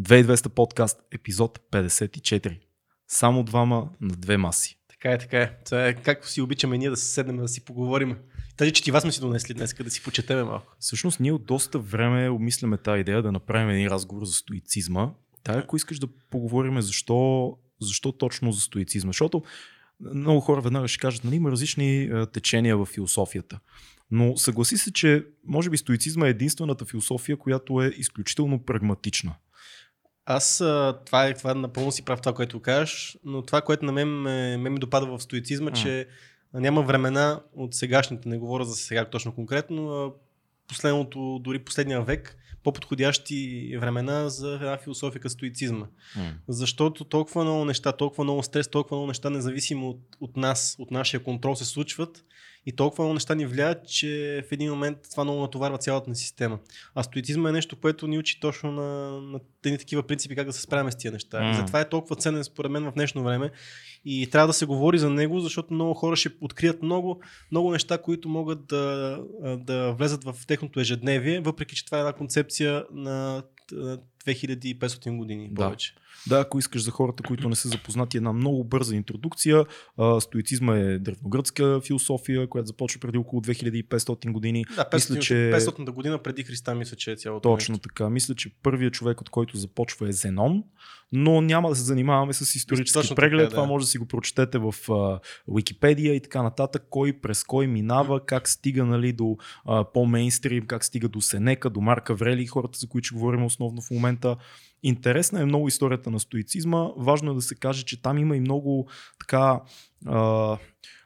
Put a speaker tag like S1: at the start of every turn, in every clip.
S1: 2200 подкаст, епизод 54. Само двама на две маси.
S2: Така е, така е. Това е както си обичаме ние да се седнем да си поговорим. Тази четива сме си донесли днес, да си почетеме малко.
S1: Всъщност ние от доста време обмисляме тази идея да направим един разговор за стоицизма. Та, ако искаш да поговорим защо, защо точно за стоицизма, защото много хора веднага ще кажат, нали, има различни е, течения в философията. Но съгласи се, че може би стоицизма е единствената философия, която е изключително прагматична.
S2: Аз това е, това напълно си прав това, което кажеш, но това, което на мен ме, ме, ме допада в стоицизма, mm. че няма времена от сегашните, не говоря за сега точно конкретно, а последното, дори последния век, по-подходящи времена за една философия като стоицизма. Mm. Защото толкова много неща, толкова много стрес, толкова много неща, независимо от, от нас, от нашия контрол се случват и толкова много неща ни влияят, че в един момент това много натоварва цялата ни система. А стоицизма е нещо, което ни учи точно на, на тези такива принципи, как да се справяме с тия неща. Mm. И затова е толкова ценен според мен в днешно време и трябва да се говори за него, защото много хора ще открият много, много неща, които могат да, да влезат в техното ежедневие, въпреки че това е една концепция на 2500 години
S1: да.
S2: повече.
S1: Да, ако искаш за хората, които не са запознати, една много бърза интродукция. Стоицизма е древногръцка философия, която започва преди около 2500 години.
S2: Да, 500, мисля, че... 500 година преди Христа, мисля, че е цялото
S1: Точно
S2: нещо.
S1: така. Мисля, че първият човек, от който започва е Зенон, но няма да се занимаваме с исторически Точно преглед. Така, да. Това може да си го прочетете в Википедия и така нататък. Кой през кой минава, как стига нали, до а, по-мейнстрим, как стига до Сенека, до Марка Врели, хората, за които говорим основно в момента. Интересна е много историята на стоицизма. Важно е да се каже, че там има и много така. А,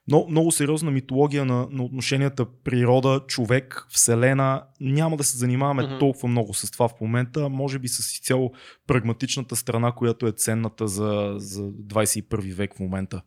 S1: много, много сериозна митология на, на отношенията природа, човек, вселена. Няма да се занимаваме mm-hmm. толкова много с това в момента. Може би с изцяло прагматичната страна, която е ценната за, за 21 век в момента.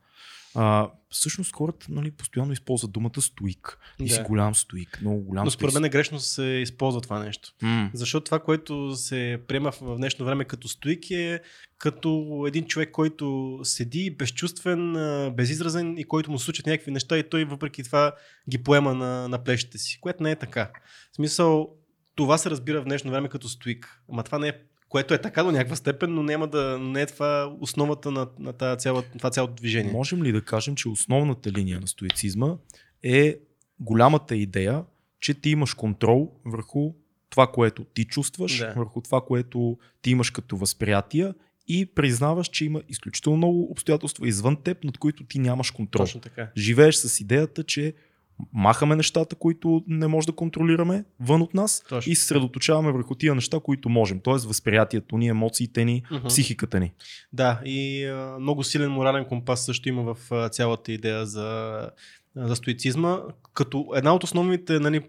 S1: А, всъщност хората нали, постоянно използват думата стоик. И да. си голям стоик, много голям
S2: Но според мен е грешно се използва това нещо. Mm. Защото това, което се приема в днешно време като стоик е като един човек, който седи безчувствен, безизразен и който му случат някакви неща и той въпреки това ги поема на, на плещите си, което не е така. В смисъл, това се разбира в днешно време като стоик. Ама това не е което е така до някаква степен, но няма да не е това основата на, на тази цяла, това цялото движение.
S1: Можем ли да кажем, че основната линия на стоицизма е голямата идея, че ти имаш контрол върху това, което ти чувстваш, да. върху това, което ти имаш като възприятие и признаваш, че има изключително много обстоятелства извън теб, над които ти нямаш контрол.
S2: Точно така.
S1: Живееш с идеята, че махаме нещата, които не може да контролираме вън от нас Точно. и се средоточаваме върху тия неща, които можем. Тоест възприятието ни, емоциите ни, uh-huh. психиката ни.
S2: Да, и а, много силен морален компас също има в а, цялата идея за, за стоицизма, като една от основните, нали,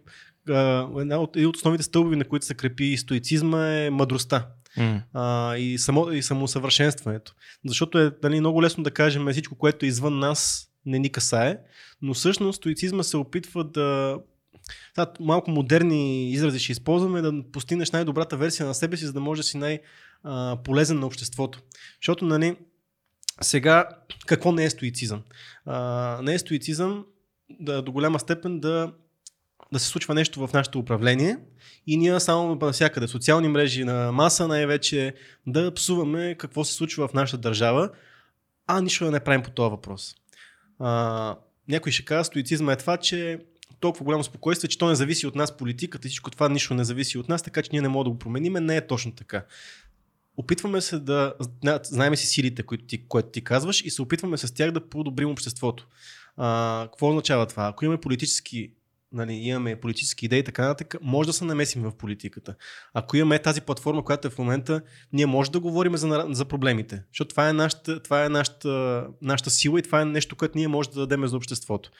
S2: а, една от, един от основните стълбови, на които се крепи стоицизма е мъдростта. Mm. А, и, само, и самосъвършенстването. Защото е нали, много лесно да кажем всичко, което е извън нас, не ни касае, но всъщност стоицизма се опитва да да, малко модерни изрази ще използваме, да постигнеш най-добрата версия на себе си, за да може да си най-полезен на обществото. Защото, нали, сега, какво не е стоицизъм? А, не е стоицизъм да, до голяма степен да, да се случва нещо в нашето управление и ние само навсякъде, социални мрежи на маса най-вече, да псуваме какво се случва в нашата държава, а нищо да не правим по този въпрос. А, някой ще казва, стоицизма е това, че толкова голямо спокойствие, че то не зависи от нас политиката всичко това нищо не зависи от нас, така че ние не можем да го променим. Не е точно така. Опитваме се да знаем си силите, които ти, което ти казваш и се опитваме с тях да подобрим обществото. А, какво означава това? Ако имаме политически нали, имаме политически идеи и така нататък, може да се намесим в политиката. Ако имаме тази платформа, която е в момента, ние може да говорим за, за проблемите, защото това е, нашата, това е нашата, нашата сила и това е нещо, което ние може да дадем за обществото.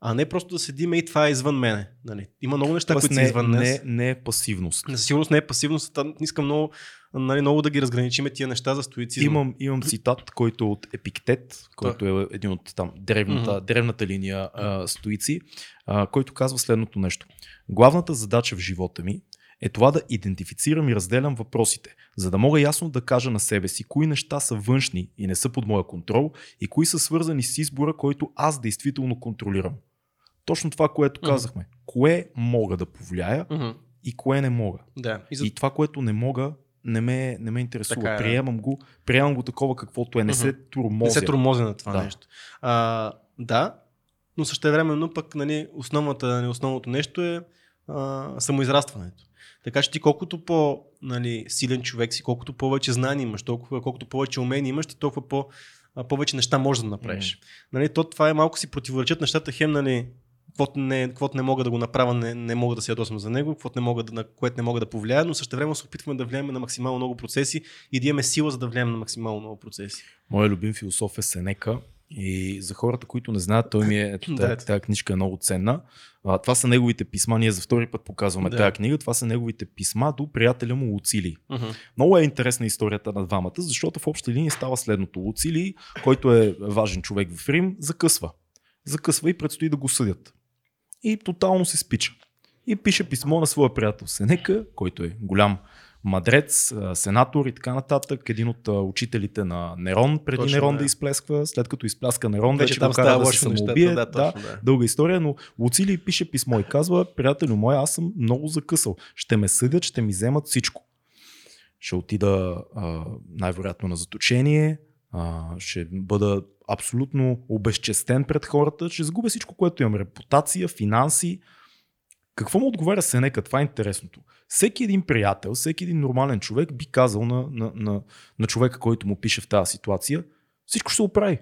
S2: А не просто да седиме и това е извън мене. Нали. Има много неща, които
S1: не,
S2: са извън
S1: не, не, не е пасивност.
S2: На сигурност не е пасивност. Искам много, нали, много да ги разграничиме тия неща за стоицизма.
S1: Имам, имам цитат, който е от Епиктет, който е един от там древната, mm-hmm. древната линия а, стоици, а, който казва следното нещо. Главната задача в живота ми е това да идентифицирам и разделям въпросите, за да мога ясно да кажа на себе си кои неща са външни и не са под моя контрол и кои са свързани с избора, който аз действително контролирам. Точно това, което казахме. Uh-huh. Кое мога да повлияя uh-huh. и кое не мога.
S2: Да.
S1: И, за... и това, което не мога, не ме, не ме интересува. Така е, приемам, го, приемам го такова каквото е. Не се турмозя.
S2: Не се турмозя на това да. нещо. А, да, но също времено пък нали, основната, нали, основното нещо е а, самоизрастването. Така че ти колкото по нали, силен човек си, колкото повече знания имаш, толкова, колкото повече умения имаш, ти толкова по, повече неща можеш да направиш. Mm. Нали, то, това е малко си противоречат нещата, хем нали, каквото не, каквото не мога да го направя, не, не мога да се ядосвам за него, каквото не мога да, на което не мога да повлияя, но също време се опитваме да влияем на максимално много процеси и да имаме сила, за да влияем на максимално много процеси.
S1: Моя любим философ е Сенека и за хората, които не знаят, той ми е, тази, тази книжка е много ценна. А, това са неговите писма, ние за втори път показваме да. тази книга, това са неговите писма до приятеля му Луцили. Uh-huh. Много е интересна историята на двамата, защото в обща линия става следното. Луцили, който е важен човек в Рим, закъсва. Закъсва и предстои да го съдят. И тотално се спича. И пише писмо на своя приятел Сенека, който е голям мадрец, сенатор и така нататък. Един от учителите на Нерон, преди точно, Нерон да. да изплесква, след като изпляска Нерон, вече, вече го кара да се самоубие. Да, да, да, дълга история, но Луцилий пише писмо и казва, приятелю мой, аз съм много закъсал. Ще ме съдят, ще ми вземат всичко. Ще отида а, най-вероятно на заточение, а, ще бъда абсолютно обезчестен пред хората, ще загубя всичко, което имам. Репутация, финанси. Какво му отговаря Сенека? Това е интересното всеки един приятел, всеки един нормален човек би казал на, на, на, на човека, който му пише в тази ситуация, всичко ще се оправи.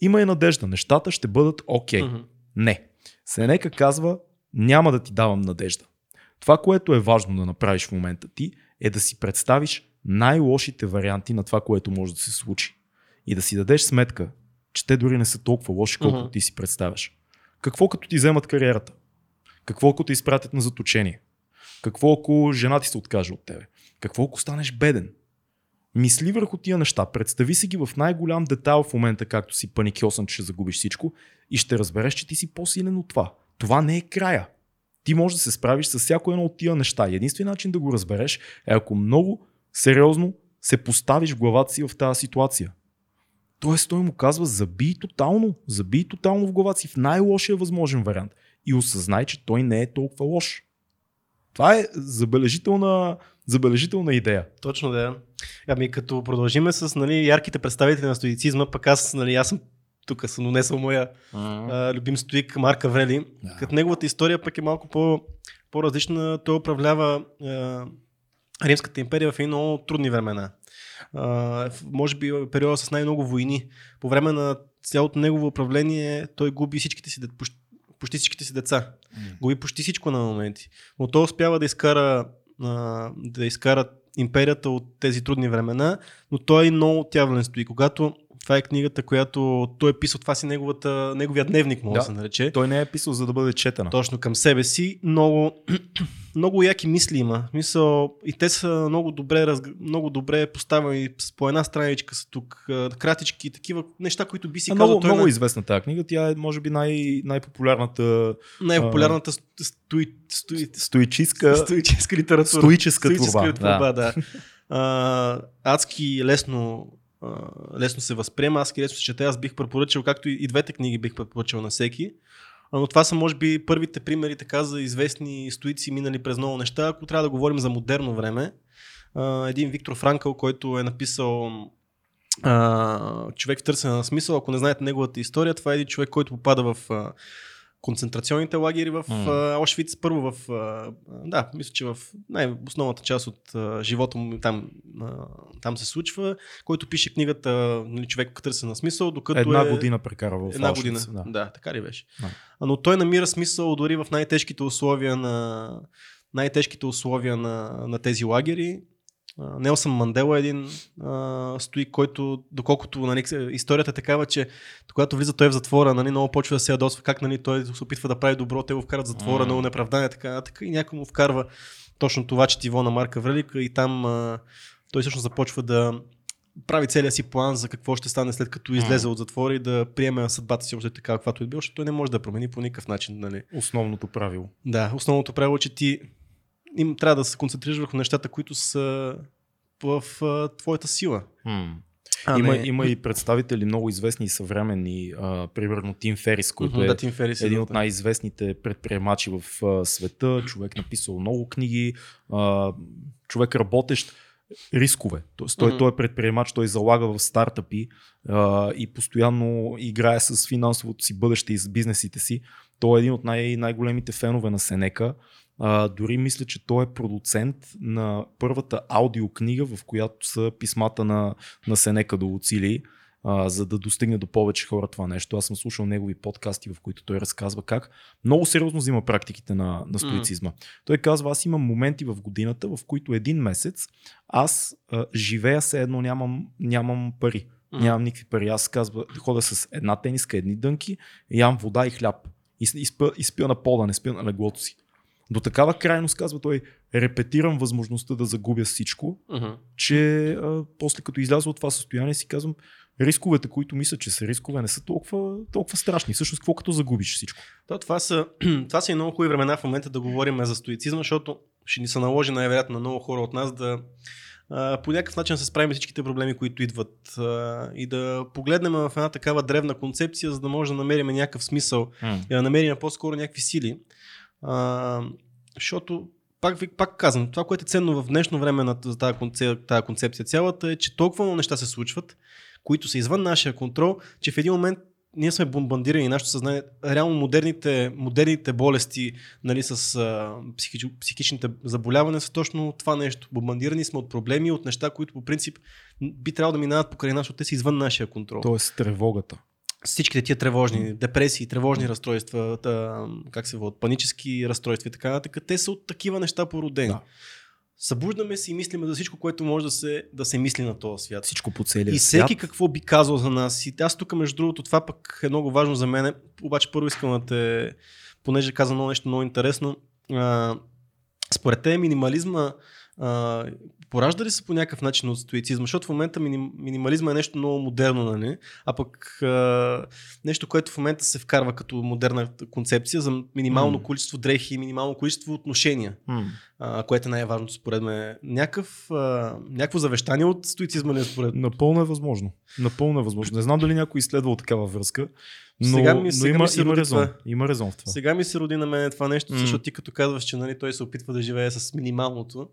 S1: Има и надежда, нещата ще бъдат окей. Okay. Mm-hmm. Не. Сенека казва, няма да ти давам надежда. Това, което е важно да направиш в момента ти, е да си представиш най-лошите варианти на това, което може да се случи. И да си дадеш сметка, че те дори не са толкова лоши, колкото mm-hmm. ти си представяш. Какво като ти вземат кариерата? Какво като ти изпратят на заточение? Какво ако жена ти се откаже от тебе? Какво ако станеш беден? Мисли върху тия неща, представи си ги в най-голям детайл в момента, както си паникьосан, че ще загубиш всичко и ще разбереш, че ти си по-силен от това. Това не е края. Ти можеш да се справиш с всяко едно от тия неща. Единственият начин да го разбереш е ако много сериозно се поставиш в главата си в тази ситуация. Тоест той му казва, забий тотално, забий тотално в главата си в най-лошия възможен вариант и осъзнай, че той не е толкова лош. Това е забележителна, забележителна идея.
S2: Точно да. Ами като продължиме с нали, ярките представители на стоицизма, пък аз, нали, аз съм тук съм донесъл моя uh-huh. а, любим стоик Марк Аврели. Yeah. Като неговата история пък е малко по, по-различна. Той управлява а, Римската империя в едни много трудни времена. А, може би периода с най-много войни. По време на цялото негово управление той губи всичките си, почти всичките си деца. Mm. Губи почти всичко на моменти. Но той успява да изкара, а, да изкара империята от тези трудни времена, но той е много отявлен стои. Когато това е книгата, която той е писал, това си неговата, неговия дневник, може да, да се нарече.
S1: Той не е писал за да бъде четена.
S2: Точно към себе си. Много, много яки мисли има. Мисъл, и те са много добре, много добре поставени по една страничка са тук. Кратички, такива неща, които би си казал.
S1: Много, много на... известна тази книга. Тя е, може би, най- най-популярната.
S2: Най-популярната а... стои,
S1: стои, стоическа,
S2: стоическа литература.
S1: Стоическа, стоическа
S2: творба. творба да. да. А, адски лесно лесно се възприема. Аз лесно се чета, аз бих препоръчал, както и двете книги бих препоръчал на всеки. Но това са, може би, първите примери така за известни стоици, минали през много неща. Ако трябва да говорим за модерно време, един Виктор Франкъл, който е написал човек в търсене на смисъл. Ако не знаете неговата история, това е един човек, който попада в концентрационните лагери в mm. Ошвиц. Първо в, да, мисля, че в най-основната част от живота му там, там се случва, който пише книгата нали, Човек търси на смисъл, докато
S1: Една е... година прекара в
S2: Една година, да. да, така ли беше. Да. Но той намира смисъл дори в най-тежките условия на най-тежките условия на, на тези лагери Нелсън Мандела е един а, стои, който, доколкото нали, историята е такава, че когато влиза той в затвора, нали, много почва да се ядосва, как нали, той се опитва да прави добро, те го вкарат в затвора, mm. много неправдание, така, така и някой му вкарва точно това четиво на Марка Велика и там а, той всъщност започва да прави целия си план за какво ще стане след като излезе mm. от затвора и да приеме съдбата си още така, каквато е бил, защото той не може да промени по никакъв начин. Нали.
S1: Основното правило.
S2: Да, основното правило, че ти им трябва да се концентрираш върху нещата, които са в а, твоята сила.
S1: Hmm. А, има, не... има и представители много известни и съвременни, а, примерно Тим Ферис, който uh-huh,
S2: е да, Тим Ферис
S1: един е, от най-известните предприемачи в а, света, човек написал много книги, а, човек работещ рискове. Тоест, той, mm-hmm. той е предприемач, той залага в стартъпи а, и постоянно играе с финансовото си бъдеще и с бизнесите си. Той е един от най- най-големите фенове на Сенека. А, дори мисля, че той е продуцент на първата аудиокнига, в която са писмата на, на Сенека до Луцилий а, за да достигне до повече хора това нещо. Аз съм слушал негови подкасти, в които той разказва как много сериозно взима практиките на, на стоицизма. Mm. Той казва, аз имам моменти в годината, в които един месец аз а, живея се едно, нямам, нямам пари. Mm. Нямам никакви пари. Аз казва, хода с една тениска, едни дънки, ям вода и хляб. И, и, спя, и спя на пода, не спя на леглото си. До такава крайност, казва той, репетирам възможността да загубя всичко, uh-huh. че а, после като изляза от това състояние си казвам, рисковете, които мисля, че са рискове, не са толкова, толкова страшни. Всъщност, какво като загубиш всичко?
S2: Да, това са, това са и много хубави времена в момента да говорим за стоицизма, защото ще ни се наложи най-вероятно на много хора от нас да а, по някакъв начин се справим всичките проблеми, които идват а, и да погледнем в една такава древна концепция, за да може да намерим някакъв смисъл mm. и да намерим по-скоро някакви сили. А, защото пак, пак казвам, това, което е ценно в днешно време на тази концепция, тази концепция цялата е, че толкова много неща се случват, които са извън нашия контрол, че в един момент ние сме бомбандирани нашето съзнание. Реално модерните, модерните болести нали, с а, психич, психичните заболявания са точно това нещо. Бомбандирани сме от проблеми, от неща, които по принцип би трябвало да минават покрай нас, защото те са извън нашия контрол.
S1: Тоест тревогата.
S2: Всичките тия тревожни, депресии, тревожни разстройства, та, как се водят, панически разстройства и така нататък, те са от такива неща породени. Да. Събуждаме се и мислиме за всичко, което може да се, да се мисли на този свят.
S1: Всичко по целия
S2: И всеки свят. какво би казал за нас. И аз тук, между другото, това пък е много важно за мен. Обаче първо искам да те, понеже каза много нещо много интересно. А, според те минимализма а, поражда ли се по някакъв начин от стоицизма? Защото в момента миним, минимализма е нещо много модерно, нали? а пък а, нещо, което в момента се вкарва като модерна концепция за минимално mm. количество дрехи, минимално количество отношения, mm. а, което е най-важното според мен. Някакъв, а, някакво завещание от стоицизма ли е според
S1: Напълно е възможно. Напълно е възможно. Не знам дали някой изследвал такава връзка. Но,
S2: сега ми, сега
S1: но има,
S2: ми се
S1: има, резон, това. има резон в това.
S2: Сега ми се роди на мен това нещо, mm. защото ти като казваш, че нали, той се опитва да живее с минималното.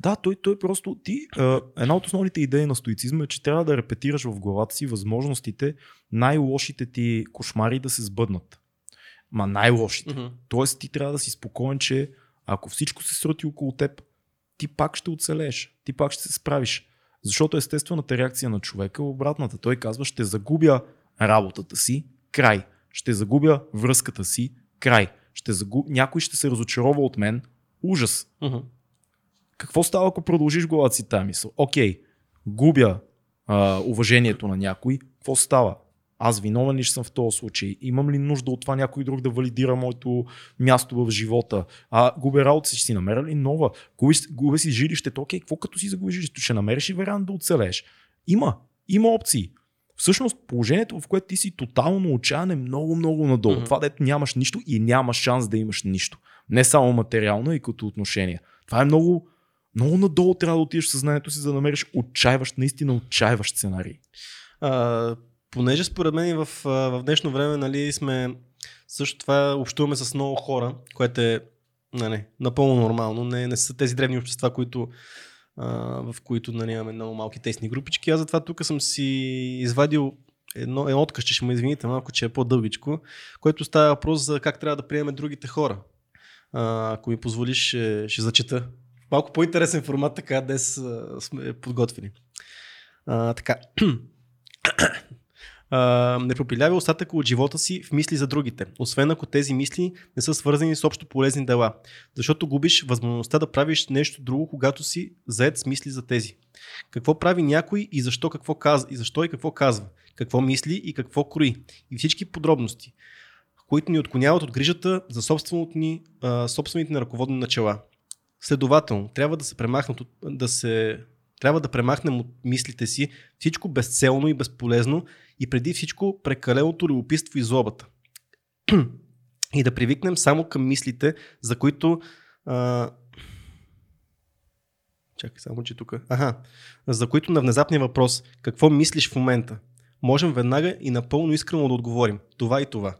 S1: Да, той, той просто ти. А, една от основните идеи на стоицизма е, че трябва да репетираш в главата си възможностите най-лошите ти кошмари да се сбъднат. Ма най-лошите. Mm-hmm. Тоест ти трябва да си спокоен, че ако всичко се срути около теб, ти пак ще оцелееш. Ти пак ще се справиш. Защото естествената реакция на човека е обратната. Той казва, ще загубя работата си, край. Ще загубя връзката си, край. Ще загуб... Някой ще се разочарова от мен, ужас. Uh-huh. Какво става, ако продължиш главата си тази мисъл? Окей, губя а, уважението на някой, какво става? Аз виновен ли съм в този случай? Имам ли нужда от това някой друг да валидира моето място в живота? А губя работа си, ще си намеря ли нова? Губи, губя си жилището, окей, какво като си загубиш жилището? Ще намериш ли вариант да оцелееш? Има, има опции. Всъщност положението, в което ти си тотално отчаян е много, много надолу. Mm-hmm. Това дето нямаш нищо и нямаш шанс да имаш нищо. Не само материално и като отношение. Това е много, много надолу трябва да отидеш съзнанието си, за да намериш отчаиващ, наистина отчаиващ сценарий.
S2: А, понеже според мен в, в днешно време нали, сме също това общуваме с много хора, което е нали, напълно нормално. Не, не са тези древни общества, които в които нали, имаме много малки тесни групички. Аз затова тук съм си извадил едно, едно отказ, че ще ме извините малко, че е по-дългичко, което става въпрос за как трябва да приемем другите хора. А, ако ми позволиш, ще, ще зачета. Малко по-интересен формат, така днес сме подготвени. А, така. не пропилява остатъка от живота си в мисли за другите, освен ако тези мисли не са свързани с общо полезни дела, защото губиш възможността да правиш нещо друго, когато си заед с мисли за тези. Какво прави някой и защо, какво казва, и защо и какво казва, какво мисли и какво крои, и всички подробности, които ни отклоняват от грижата за собствените ни, а, собствените ни ръководни начала. Следователно, трябва да се премахнат, да се трябва да премахнем от мислите си всичко безцелно и безполезно и преди всичко прекаленото любопитство и злобата. и да привикнем само към мислите, за които а... Чакай само, че тук. Ага. За които на внезапния въпрос, какво мислиш в момента? Можем веднага и напълно искрено да отговорим. Това и това.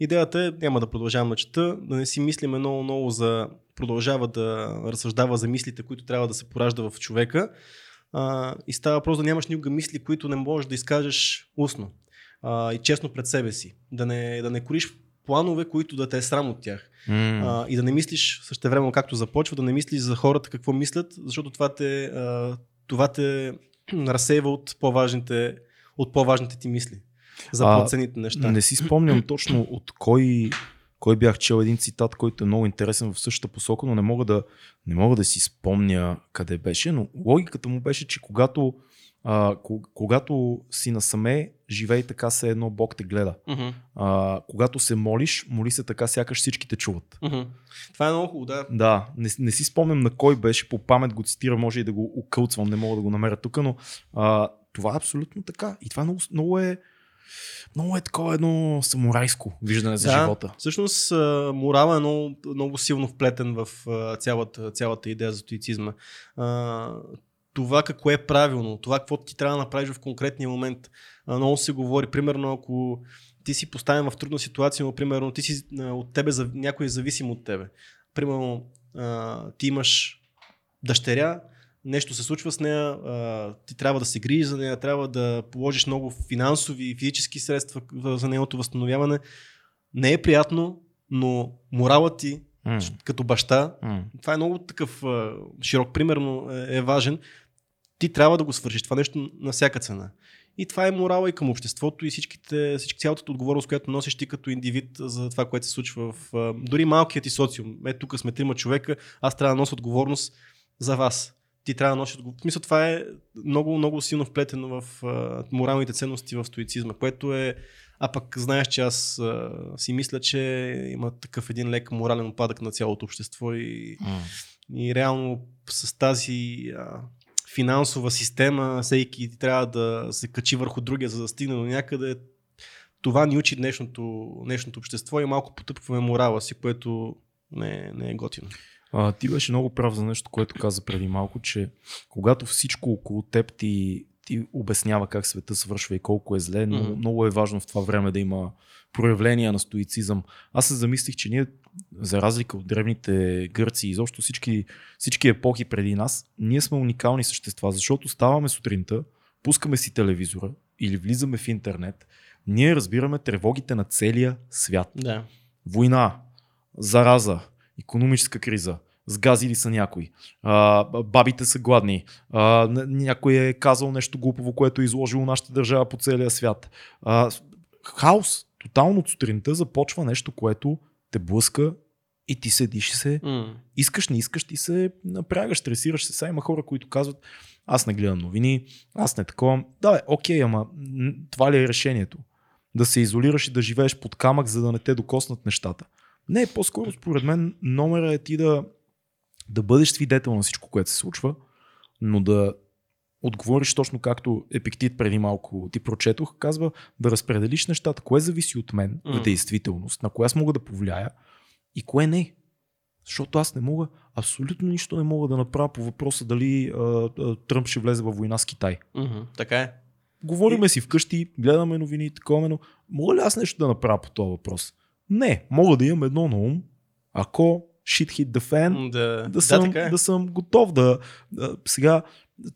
S2: Идеята е, няма да продължавам да чета, да не си мислиме много-много за, продължава да разсъждава за мислите, които трябва да се поражда в човека. А, и става въпрос да нямаш никога мисли, които не можеш да изкажеш устно а, и честно пред себе си. Да не, да не кориш планове, които да те е срам от тях. Mm. А, и да не мислиш също време, както започва, да не мислиш за хората какво мислят, защото това те, а, това те разсейва от по-важните, от по-важните ти мисли. За по-ценните неща.
S1: Не си спомням точно от кой, кой бях чел един цитат, който е много интересен в същата посока, но не мога да, не мога да си спомня къде беше, но логиката му беше, че когато а, когато си насаме, живей така се едно Бог те гледа. А, когато се молиш, моли се така, сякаш всички те чуват.
S2: Това е много хубаво, да.
S1: Да, не, не си спомням на кой беше, по памет го цитира, може и да го окълцвам, не мога да го намеря тук, но а, това е абсолютно така. И това много, много е много е такова едно самурайско виждане за да, живота.
S2: Всъщност морал е много, много силно вплетен в цялата, цялата идея за стоицизма това какво е правилно, това какво ти трябва да направиш в конкретния момент. Много се говори, примерно, ако ти си поставен в трудна ситуация, но примерно ти си от тебе, някой е зависим от тебе. Примерно, ти имаш дъщеря, нещо се случва с нея, ти трябва да се грижиш за нея, трябва да положиш много финансови и физически средства за нейното възстановяване. Не е приятно, но моралът ти Mm. като баща. Mm. Това е много такъв широк пример, но е, е важен ти трябва да го свършиш това нещо на всяка цена. И това е морала и към обществото и всичките, всички, цялата отговорност, която носиш ти като индивид за това, което се случва в дори малкият ти социум. Е, тук сме трима човека, аз трябва да нося отговорност за вас. Ти трябва да носиш отговорност. Мисля, това е много, много силно вплетено в а, моралните ценности в стоицизма, което е а пък знаеш, че аз а, си мисля, че има такъв един лек морален опадък на цялото общество и, mm. и реално с тази а, финансова система, всеки трябва да се качи върху другия, за да стигне до някъде. Това ни учи днешното, днешното общество и малко потъпваме морала си, което не, не е готино.
S1: А, ти беше много прав за нещо, което каза преди малко, че когато всичко около теб ти, ти обяснява как света свършва и колко е зле, но mm-hmm. много е важно в това време да има проявления на стоицизъм. Аз се замислих, че ние за разлика от древните гърци и изобщо всички, всички епохи преди нас, ние сме уникални същества, защото ставаме сутринта, пускаме си телевизора или влизаме в интернет, ние разбираме тревогите на целия свят.
S2: Да.
S1: Война, зараза, економическа криза, сгазили са някой, а, бабите са гладни, а, някой е казал нещо глупово, което е изложило нашата държава по целия свят. А, хаос. Тотално от сутринта започва нещо, което те блъска и ти седиш и се. Mm. Искаш, не искаш, ти се напрягаш, стресираш се. Сега има хора, които казват, аз не гледам новини, аз не такова. Да, бе, окей, ама това ли е решението? Да се изолираш и да живееш под камък, за да не те докоснат нещата. Не, по-скоро според мен номера е ти да, да бъдеш свидетел на всичко, което се случва, но да отговориш точно както Епиктит преди малко ти прочетох, казва да разпределиш нещата, кое зависи от мен mm. в действителност, на кое аз мога да повлияя и кое не. Защото аз не мога, абсолютно нищо не мога да направя по въпроса дали а, а, Тръмп ще влезе във война с Китай.
S2: Mm-hmm, така е.
S1: Говориме и... си вкъщи, гледаме новини такова, но мога ли аз нещо да направя по този въпрос? Не, мога да имам едно на ум, ако shit hit the fan,
S2: да,
S1: да, съм, да, е. да съм готов да, да... Сега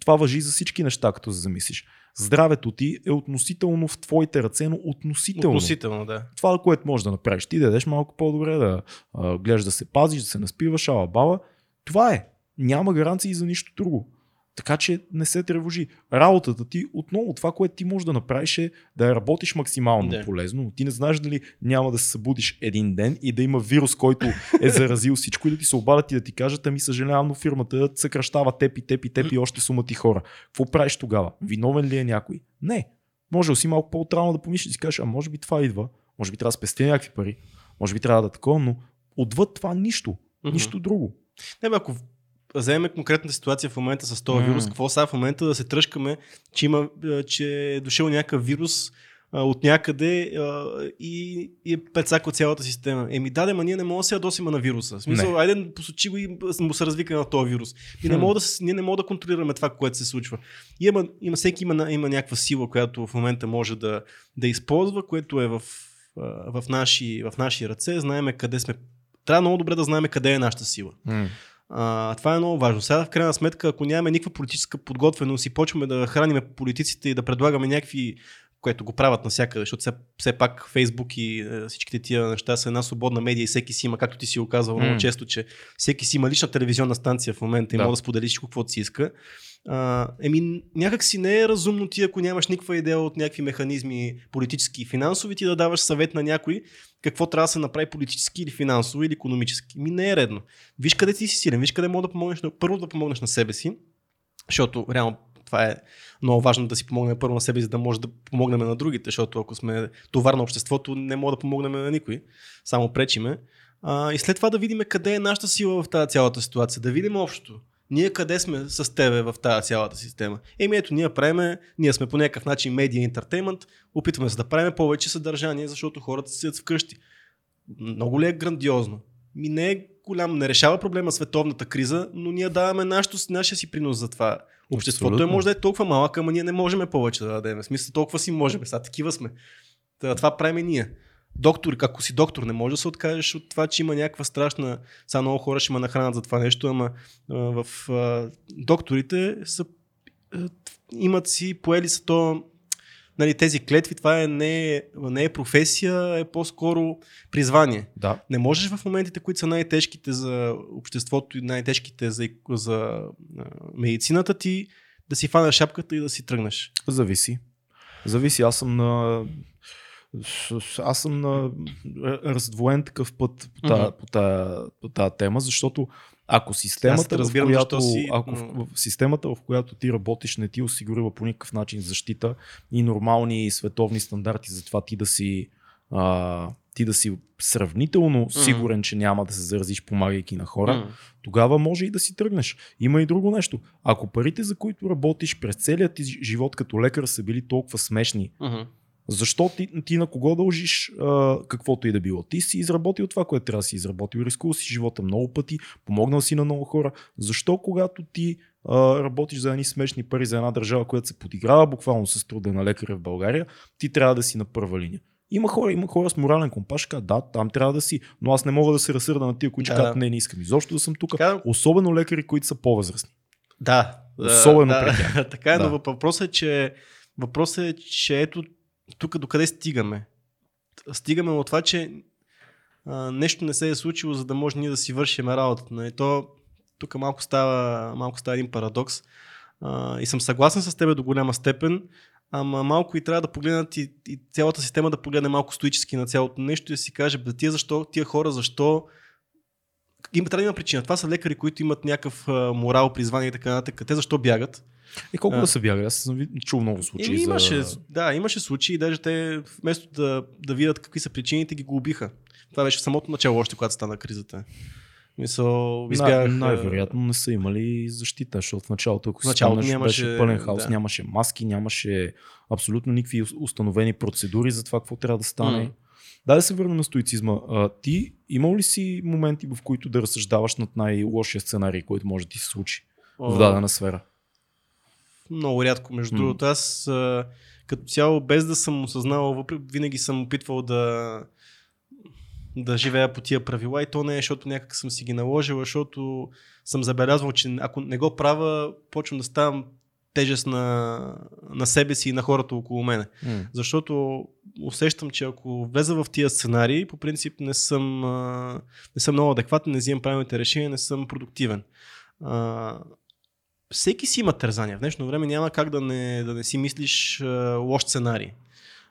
S1: това въжи за всички неща, като се замислиш. Здравето ти е относително в твоите ръце, но относително.
S2: Относително, да.
S1: Това, което можеш да направиш, ти да дадеш малко по-добре, да а, гледаш да се пазиш, да се наспиваш, ала баба. Това е. Няма гаранции за нищо друго. Така че не се тревожи. Работата ти, отново това, което ти можеш да направиш е да работиш максимално да. полезно. Ти не знаеш дали няма да се събудиш един ден и да има вирус, който е заразил всичко и да ти се обадят и да ти кажат, ами съжалявам, но фирмата съкръщава теб и теб и теб и още сума ти хора. Какво правиш тогава? Виновен ли е някой? Не. Може да си малко по-отрано да помислиш и си кажеш, а може би това идва, може би трябва да спестя някакви пари, може би трябва да такова, но отвъд това нищо. Mm-hmm. Нищо друго.
S2: Не, бе, ако вземем конкретната ситуация в момента с този mm. вирус, какво сега в момента да се тръжкаме, че, има, че е дошъл някакъв вирус а, от някъде а, и, и е предсаква цялата система. Еми даде, ма ние не можем да се ядосиме на вируса. В смисъл, не. айде посочи го и му се развика на този вирус. И не мога да, ние не можем да контролираме това, което се случва. И има, има, всеки има, има някаква сила, която в момента може да, да използва, което е в в, наши, в наши ръце, знаеме къде сме. Трябва много добре да знаем къде е нашата сила. Mm. А, това е много важно. Сега в крайна сметка, ако нямаме никаква политическа подготвеност и почваме да храним политиците и да предлагаме някакви което го правят навсякъде, защото все, все пак Фейсбук и е, всичките тия неща са една свободна медия и всеки си има, както ти си го казвал mm. много често, че всеки си има лична телевизионна станция в момента и да. може да сподели всичко, каквото си иска. А, еми, някак си не е разумно ти, ако нямаш никаква идея от някакви механизми политически и финансови, ти да даваш съвет на някой какво трябва да се направи политически или финансово или економически. Ми не е редно. Виж къде ти си силен, виж къде мога да помогнеш, първо да помогнеш на себе си, защото реално това е много важно да си помогнем първо на себе, за да може да помогнем на другите, защото ако сме товар на обществото, не мога да помогнем на никой, само пречиме. А, и след това да видим къде е нашата сила в тази цялата ситуация, да видим общото. Ние къде сме с тебе в тази цялата система? Еми ето, ние правиме, ние сме по някакъв начин медиа интертеймент, опитваме се да правим повече съдържание, защото хората седят вкъщи. Много ли е грандиозно? Ми не е голям, не решава проблема световната криза, но ние даваме нашото, нашия си принос за това. Обществото е може да е толкова малък, ама ние не можем повече да дадем. В смисъл, толкова си можем. Сега такива сме. Това правим ние. Доктор, ако си доктор, не може да се откажеш от това, че има някаква страшна. Сега много хора ще ме нахранят за това нещо, ама в докторите са, имат си, поели са то нали, тези клетви, това е, не, е, не е професия, е по-скоро призвание.
S1: Да.
S2: Не можеш в моментите, които са най-тежките за обществото и най-тежките за, за медицината ти, да си фанеш шапката и да си тръгнеш.
S1: Зависи. Зависи. Аз съм на аз съм на раздвоен такъв път по тази, mm-hmm. по тази, по тази тема, защото ако системата, разбирам, в която, си... ако в, в системата, в която ти работиш, не ти осигурява по никакъв начин защита и нормални световни стандарти за това ти да си а, ти да си сравнително mm. сигурен, че няма да се заразиш, помагайки на хора, mm. тогава може и да си тръгнеш. Има и друго нещо. Ако парите, за които работиш през целият ти живот като лекар са били толкова смешни, mm-hmm защо ти, ти на кого дължиш а, каквото и да било? Ти си изработил това, което трябва да си изработил. Рискувал си живота много пъти, помогнал си на много хора. Защо когато ти а, работиш за едни смешни пари за една държава, която се подиграва буквално с труда на лекаря в България, ти трябва да си на първа линия. Има хора, има хора с морален компаш, да, там трябва да си, но аз не мога да се разсърда на тия, които да, казват, не, не искам изобщо да съм тук. Така... Особено лекари, които са по-възрастни.
S2: Да.
S1: Особено
S2: да,
S1: при тях.
S2: така е, да. но въпросът е, че въпросът е, че ето тук докъде стигаме? Стигаме от това, че а, нещо не се е случило, за да може ние да си вършим работата. Нали? То, тук малко става, малко става един парадокс. А, и съм съгласен с теб до голяма степен, ама малко и трябва да погледнат и, и цялата система да погледне малко стоически на цялото нещо и да си каже, бе, тия, защо, тия хора защо има, трябва да има причина. Това са лекари, които имат някакъв морал, призвание и така нататък. Те защо бягат?
S1: И колко а, да са бягали? Аз съм чул много случаи.
S2: Имаше,
S1: за...
S2: Да, имаше случаи, даже те вместо да, да видят какви са причините, ги го убиха. Това беше в самото начало, още когато стана кризата. Мисъл, избягах...
S1: Най- най-вероятно не са имали защита, защото в началото, ако началото спомняш, нямаше, беше пълен хаос, да. нямаше маски, нямаше абсолютно никакви установени процедури за това какво трябва да стане. Mm. Да, да се върна на стоицизма. А, ти имал ли си моменти, в които да разсъждаваш над най-лошия сценарий, който може да ти се случи в дадена сфера?
S2: Много рядко, между mm. другото. Аз а, като цяло, без да съм осъзнавал, въпреки винаги съм опитвал да, да живея по тия правила и то не е, защото някак съм си ги наложил, защото съм забелязвал, че ако не го правя, почвам да ставам тежест на, на себе си и на хората около мене. Mm. Защото усещам, че ако влеза в тия сценарии, по принцип не съм, не съм много адекватен, не взимам правилните решения, не съм продуктивен всеки си има тързания. В днешно време няма как да не, да не си мислиш а, лош сценарий.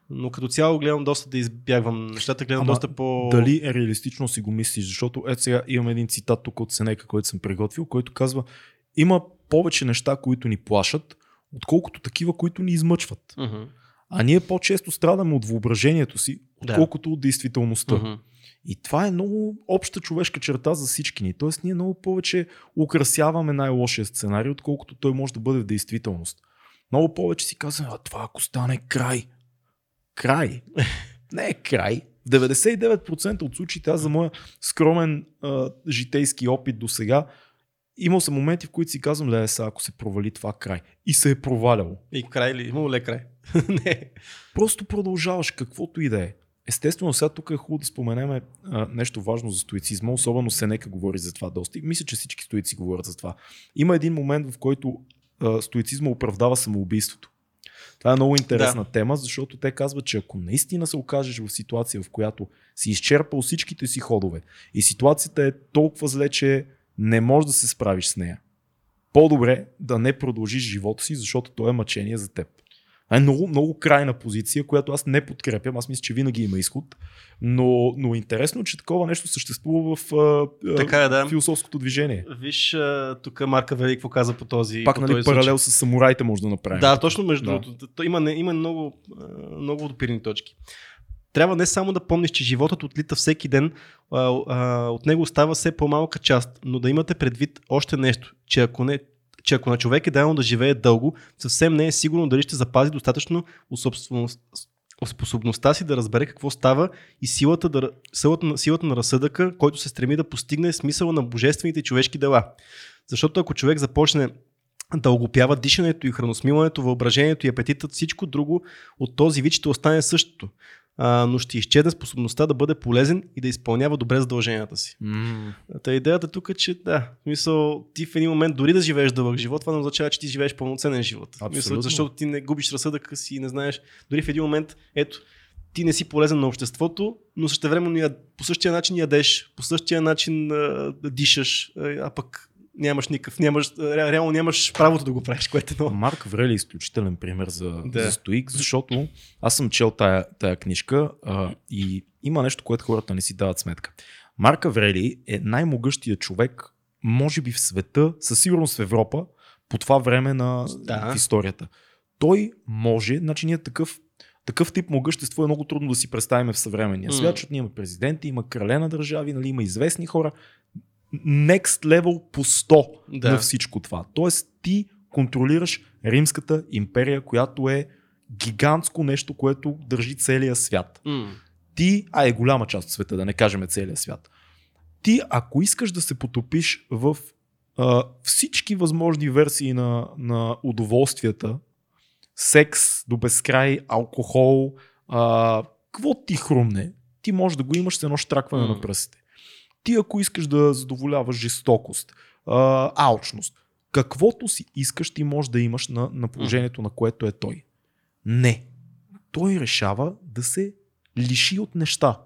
S2: Но като цяло гледам доста да избягвам нещата, гледам Ама, доста по...
S1: Дали е реалистично си го мислиш? Защото ето сега имам един цитат тук от Сенека, който съм приготвил, който казва има повече неща, които ни плашат, отколкото такива, които ни измъчват. Uh-huh. А ние по-често страдаме от въображението си, отколкото да. от действителността. И това е много обща човешка черта за всички ни. Тоест ние много повече украсяваме най-лошия сценарий, отколкото той може да бъде в действителност. Много повече си казваме, а това ако стане край. Край. Не е край. 99% от случаите, аз за моя скромен а, житейски опит до сега, имал съм моменти, в които си казвам, ле, сега ако се провали това край. И се е проваляло.
S2: И край ли? Имало ли е край?
S1: не. Просто продължаваш каквото и да е Естествено, сега тук е хубаво да споменем а, нещо важно за стоицизма, особено се нека говори за това доста. Мисля, че всички стоици говорят за това. Има един момент, в който а, стоицизма оправдава самоубийството. Това е много интересна да. тема, защото те казват, че ако наистина се окажеш в ситуация, в която си изчерпал всичките си ходове и ситуацията е толкова зле, че не можеш да се справиш с нея, по-добре да не продължиш живота си, защото то е мъчение за теб. Това е много, много крайна позиция, която аз не подкрепям. Аз мисля, че винаги има изход. Но, но интересно, че такова нещо съществува в а, така е, да. философското движение.
S2: Виж, тук Марка Вели какво каза по този.
S1: Пак, по нали, този паралел случай. с самураите може да направим.
S2: Да, точно между да. другото. Има, има много, много допирни точки. Трябва не само да помниш, че животът отлита всеки ден, а, а, от него остава все по-малка част, но да имате предвид още нещо, че ако не че ако на човек е дадено да живее дълго, съвсем не е сигурно дали ще запази достатъчно способността си да разбере какво става и силата, да, силата, силата на разсъдъка, който се стреми да постигне смисъла на божествените човешки дела. Защото ако човек започне да огопява дишането и храносмилането, въображението и апетитът, всичко друго от този вид ще остане същото а, но ще изчезне способността да бъде полезен и да изпълнява добре задълженията си. Mm. Та идеята тук е, че да, в смисъл, ти в един момент дори да живееш дълъг живот, това не означава, че ти живееш пълноценен живот. Мисъл, защото ти не губиш разсъдъка си и не знаеш. Дори в един момент, ето, ти не си полезен на обществото, но също време по същия начин ядеш, по същия начин а, дишаш, а пък нямаш никакъв, нямаш, реално нямаш правото да го правиш, което е много.
S1: Марк Врели е изключителен пример за, да. за стоик, защото аз съм чел тая, тая книжка а, и има нещо, което хората не си дават сметка. Марк Врели е най-могъщия човек, може би в света, със сигурност в Европа, по това време на да. в историята. Той може, значи ние такъв такъв тип могъщество е много трудно да си представим в съвременния свят, защото ние имаме президенти, има крале на държави, нали, има известни хора next level по 100 да. на всичко това. Тоест ти контролираш Римската империя, която е гигантско нещо, което държи целия свят. Mm. Ти, а е голяма част от света, да не кажем целия свят. Ти, ако искаш да се потопиш в а, всички възможни версии на, на удоволствията, секс до безкрай, алкохол, а, какво ти хрумне, ти можеш да го имаш с едно штракване mm. на пръстите. Ти ако искаш да задоволяваш жестокост, а, алчност, каквото си искаш, ти можеш да имаш на, на положението, на което е той. Не. Той решава да се лиши от неща.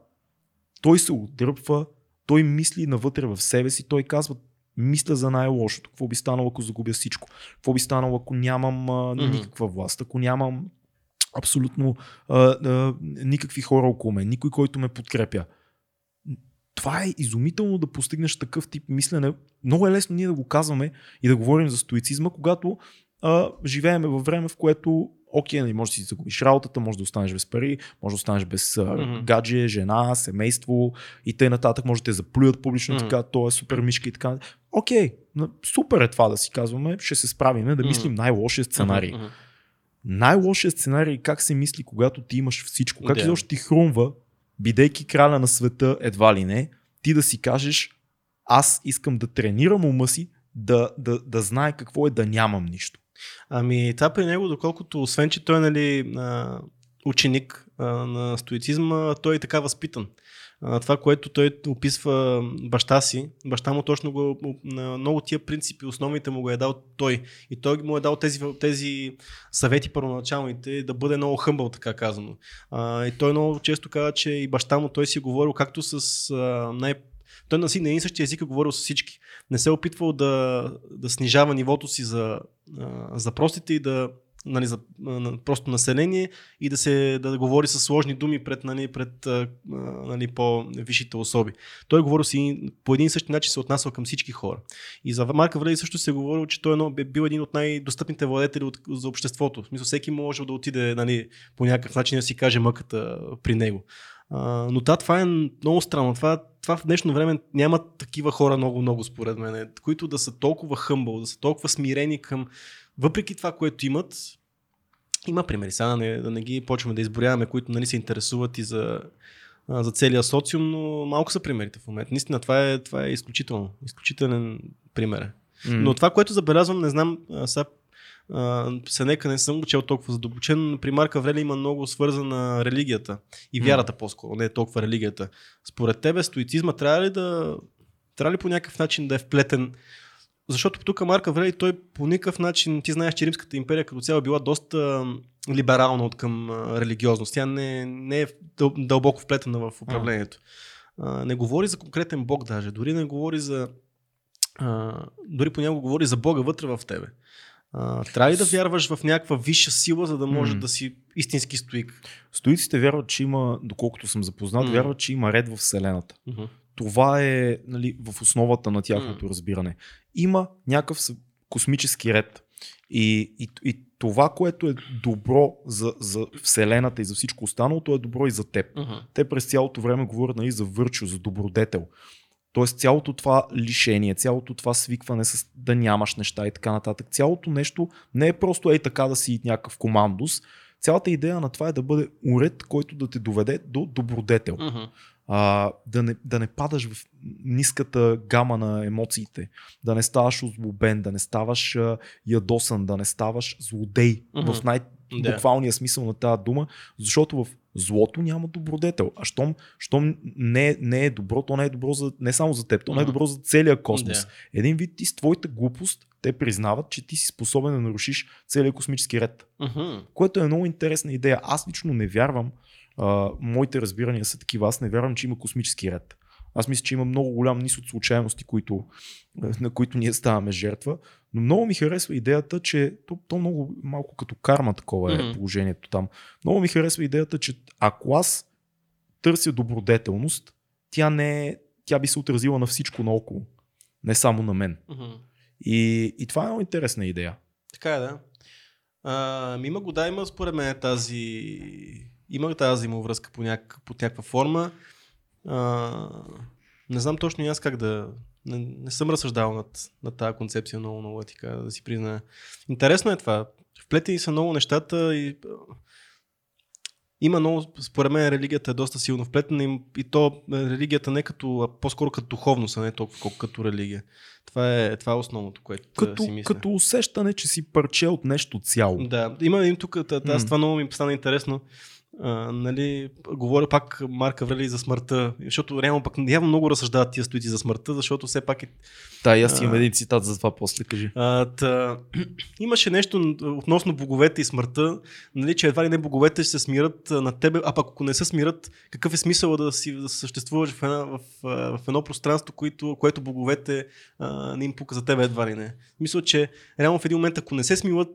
S1: Той се отдръпва, той мисли навътре в себе си, той казва, мисля за най-лошото. Какво би станало, ако загубя всичко? Какво би станало, ако нямам а, никаква власт, ако нямам абсолютно а, а, никакви хора около мен, никой, който ме подкрепя това е изумително да постигнеш такъв тип мислене. Много е лесно ние да го казваме и да говорим за стоицизма, когато а, живееме във време, в което окей, нали, може да си загубиш работата, може да останеш без пари, може да останеш без mm-hmm. гадже, жена, семейство и т.н. нататък, може да те заплюят публично, mm-hmm. така, то е супер мишка и така. Окей, супер е това да си казваме, ще се справиме, да mm-hmm. мислим най-лошия сценарий. Mm-hmm. Най-лошия сценарий е как се мисли, когато ти имаш всичко, как yeah. изобщо ти хрумва бидейки краля на света едва ли не, ти да си кажеш, аз искам да тренирам ума си, да, да, да знае какво е да нямам нищо.
S2: Ами това при него, доколкото освен, че той е нали, ученик на стоицизма, той е така възпитан това, което той описва баща си, баща му точно го, на много тия принципи, основните му го е дал той. И той му е дал тези, тези съвети първоначалните, да бъде много хъмбъл, така казано. А, и той много често казва, че и баща му той си е говорил както с а, най- той на си на един същия език е говорил с всички. Не се е опитвал да, да снижава нивото си за, за простите и да нали, за просто население и да се да говори с сложни думи пред, нали, пред нали, по-висшите особи. Той говорил си по един и същи начин се отнасял към всички хора. И за Марка Врели също се е говорил, че той е бил един от най-достъпните владетели от, за обществото. В смисъл, всеки може да отиде нали, по някакъв начин да си каже мъката при него. Uh, но да, това е много странно. Това, това в днешно време няма такива хора много, много според мен, които да са толкова хъмбъл, да са толкова смирени към въпреки това, което имат, има примери. Сега да не, да не ги почваме да изборяваме, които нали, се интересуват и за, за целия социум, но малко са примерите в момента. Наистина, това е, това е изключително. Изключителен пример. Mm. Но това, което забелязвам, не знам, сега Сенека не съм го чел толкова задълбочен, при Марка Аврелий има много свързана религията и вярата по-скоро, не е толкова религията. Според тебе стоицизма трябва ли да трябва ли по някакъв начин да е вплетен защото тук Марк Аврелий, той по никакъв начин, ти знаеш, че Римската империя като цяло била доста либерална от към религиозност. Тя не, не е дълбоко вплетена в управлението. А, не говори за конкретен бог даже, дори не говори за... А, дори понякога говори за бога вътре в тебе. А, трябва ли да вярваш в някаква висша сила, за да може mm. да си истински стоик?
S1: Стоиците вярват, че има, доколкото съм запознат, mm. вярват, че има ред в Вселената. Mm-hmm. Това е нали, в основата на тяхното mm. разбиране. Има някакъв космически ред. И, и, и това, което е добро за, за Вселената и за всичко останало, то е добро и за теб. Uh-huh. Те през цялото време говорят нали, за върчо, за добродетел. Тоест цялото това лишение, цялото това свикване с да нямаш неща и така нататък, цялото нещо не е просто ей така да си някакъв командос. Цялата идея на това е да бъде уред, който да те доведе до добродетел. Uh-huh а, да, не, да не падаш в ниската гама на емоциите, да не ставаш озлобен, да не ставаш а, ядосан, да не ставаш злодей mm-hmm. в най-буквалния смисъл на тази дума, защото в злото няма добродетел. А щом, щом не, не е добро, то не е добро за, не само за теб, то не е добро за целия космос. Yeah. Един вид ти с твоята глупост, те признават, че ти си способен да нарушиш целият космически ред. Mm-hmm. Което е много интересна идея. Аз лично не вярвам, а, моите разбирания са такива. Аз не вярвам, че има космически ред. Аз мисля, че има много голям низ от случайности, които, на които ние ставаме жертва. Но много ми харесва идеята, че то, то много малко като карма такова е mm-hmm. положението там. Много ми харесва идеята, че ако аз търся добродетелност, тя не е, тя би се отразила на всичко наоколо. Не само на мен. Mm-hmm. И, и това е много интересна идея.
S2: Така е, да. А, има го, да, има според мен тази има тази взаимовръзка по, няк, по някаква форма. А, не знам точно и аз как да... Не, не съм разсъждавал над, над тази концепция много, много, така, да си призная. Интересно е това. Вплетени са много нещата и има много, според мен религията е доста силно вплетена и, и то религията не като, а по-скоро като духовност, а не толкова колко като религия. Това е, това е основното, което
S1: като,
S2: си мисля.
S1: Като усещане, че си парче от нещо цяло.
S2: Да, има един тук, аз това много ми стана интересно а, нали, говоря пак Марка Аврели за смъртта, защото реално пък явно много разсъждават тия стоици за смъртта, защото все пак е...
S1: Да, аз имам един цитат за това, после кажи.
S2: А, та, имаше нещо относно боговете и смъртта, нали, че едва ли не боговете ще се смират на тебе, а пък ако не се смират, какъв е смисъл да, си, да съществуваш в, една, в, в едно пространство, което, което боговете а, не им пука за тебе едва ли не. Мисля, че реално в един момент, ако не се смилят,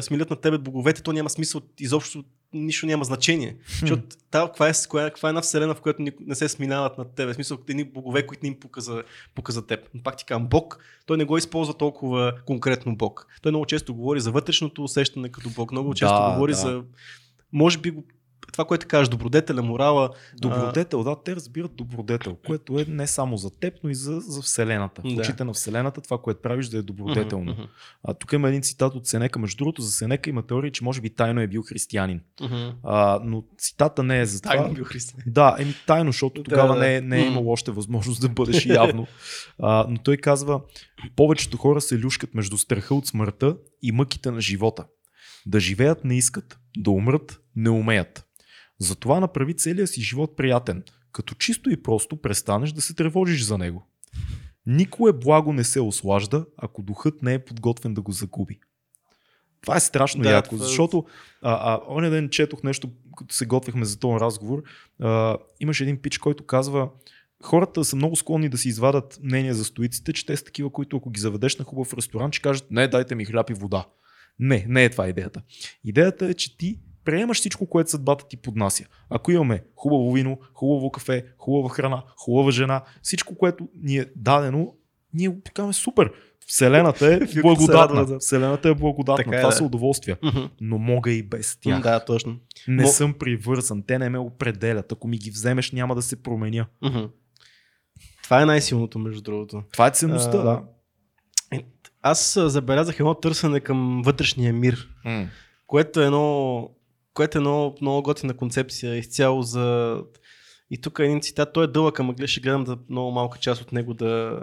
S2: смилят на тебе боговете, то няма смисъл изобщо нищо няма значение. Защото каква, е, каква е една вселена, в която не се сминават над тебе. В смисъл, едни богове, които не им показа, показа теб. Но пак ти казвам, Бог, той не го използва толкова конкретно Бог. Той много често говори за вътрешното усещане като Бог. Много често да, говори да. за може би го това, което кажеш, добродетеля, морала.
S1: Добродетел, да, те разбират добродетел, което е не само за теб, но и за, за Вселената. В очите на Вселената това, което правиш, да е добродетелно. Uh-huh. А, тук има един цитат от Сенека. Между другото, за Сенека има теория, че може би тайно е бил християнин. Uh-huh. А, но цитата не е за това.
S2: Тайно е бил християнин.
S1: Да, еми тайно, защото тогава да, да. не, е, не е имало още възможност да бъдеш явно. а, но той казва, повечето хора се люшкат между страха от смъртта и мъките на живота. Да живеят не искат, да умрат не умеят. Затова направи целия си живот приятен, като чисто и просто престанеш да се тревожиш за него. Никое благо не се ослажда, ако духът не е подготвен да го загуби. Това е страшно да, яко, това... Е защото а, а, оня ден четох нещо, като се готвихме за този разговор. А, имаше един пич, който казва, хората са много склонни да си извадат мнение за стоиците, че те са такива, които ако ги заведеш на хубав ресторант, ще кажат, не, дайте ми хляб и вода. Не, не е това идеята. Идеята е, че ти приемаш всичко, което съдбата ти поднася. Ако имаме хубаво вино, хубаво кафе, хубава храна, хубава жена, всичко, което ни е дадено, ние го казваме супер. Вселената е благодатна. Вселената е благодатна. Така е, Това са удоволствия. Но мога и без тях.
S2: Да, точно.
S1: Не Но... съм привързан. Те не ме определят. Ако ми ги вземеш, няма да се променя.
S2: Това е най-силното, между другото.
S1: Това е ценността, а, да.
S2: Е, аз забелязах едно търсене към вътрешния мир, mm. което е едно което е много, много готина концепция изцяло за... И тук е един цитат, той е дълъг, ама ще гледам да много малка част от него да,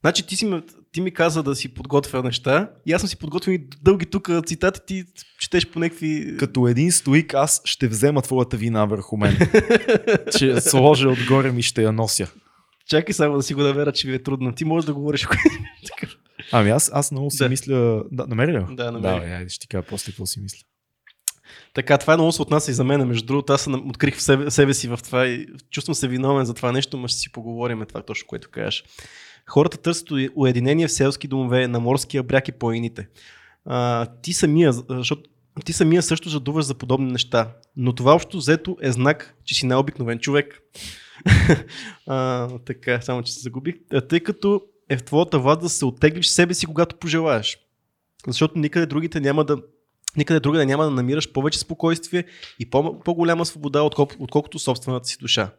S2: Значи ти, си, ти ми каза да си подготвя неща и аз съм си подготвил и дълги тук цитати, ти четеш по някакви...
S1: Като един стоик аз ще взема твоята вина върху мен. че сложа отгоре ми ще я нося.
S2: Чакай само да си го намеря, че ви е трудно. Ти можеш да говориш.
S1: ами аз, аз много си да. мисля... Да, намери ли?
S2: Да, намери.
S1: Да, ще ти кажа после какво си мисля.
S2: Така, това е много се отнася и за мен. Между другото, аз открих в себе, себе си в това и чувствам се виновен за това нещо, но ще си поговорим това точно, което кажеш. Хората търсят уединение в селски домове, на морския бряг и планините. А, ти самия, защото ти самия също жадуваш за подобни неща, но това общо взето е знак, че си най-обикновен човек. а, така, само че се загубих. Тъй като е в твоята власт да се оттеглиш себе си, когато пожелаеш. Защото никъде другите няма да никъде другаде няма да намираш повече спокойствие и по- по-голяма свобода, отколко, отколкото собствената си душа.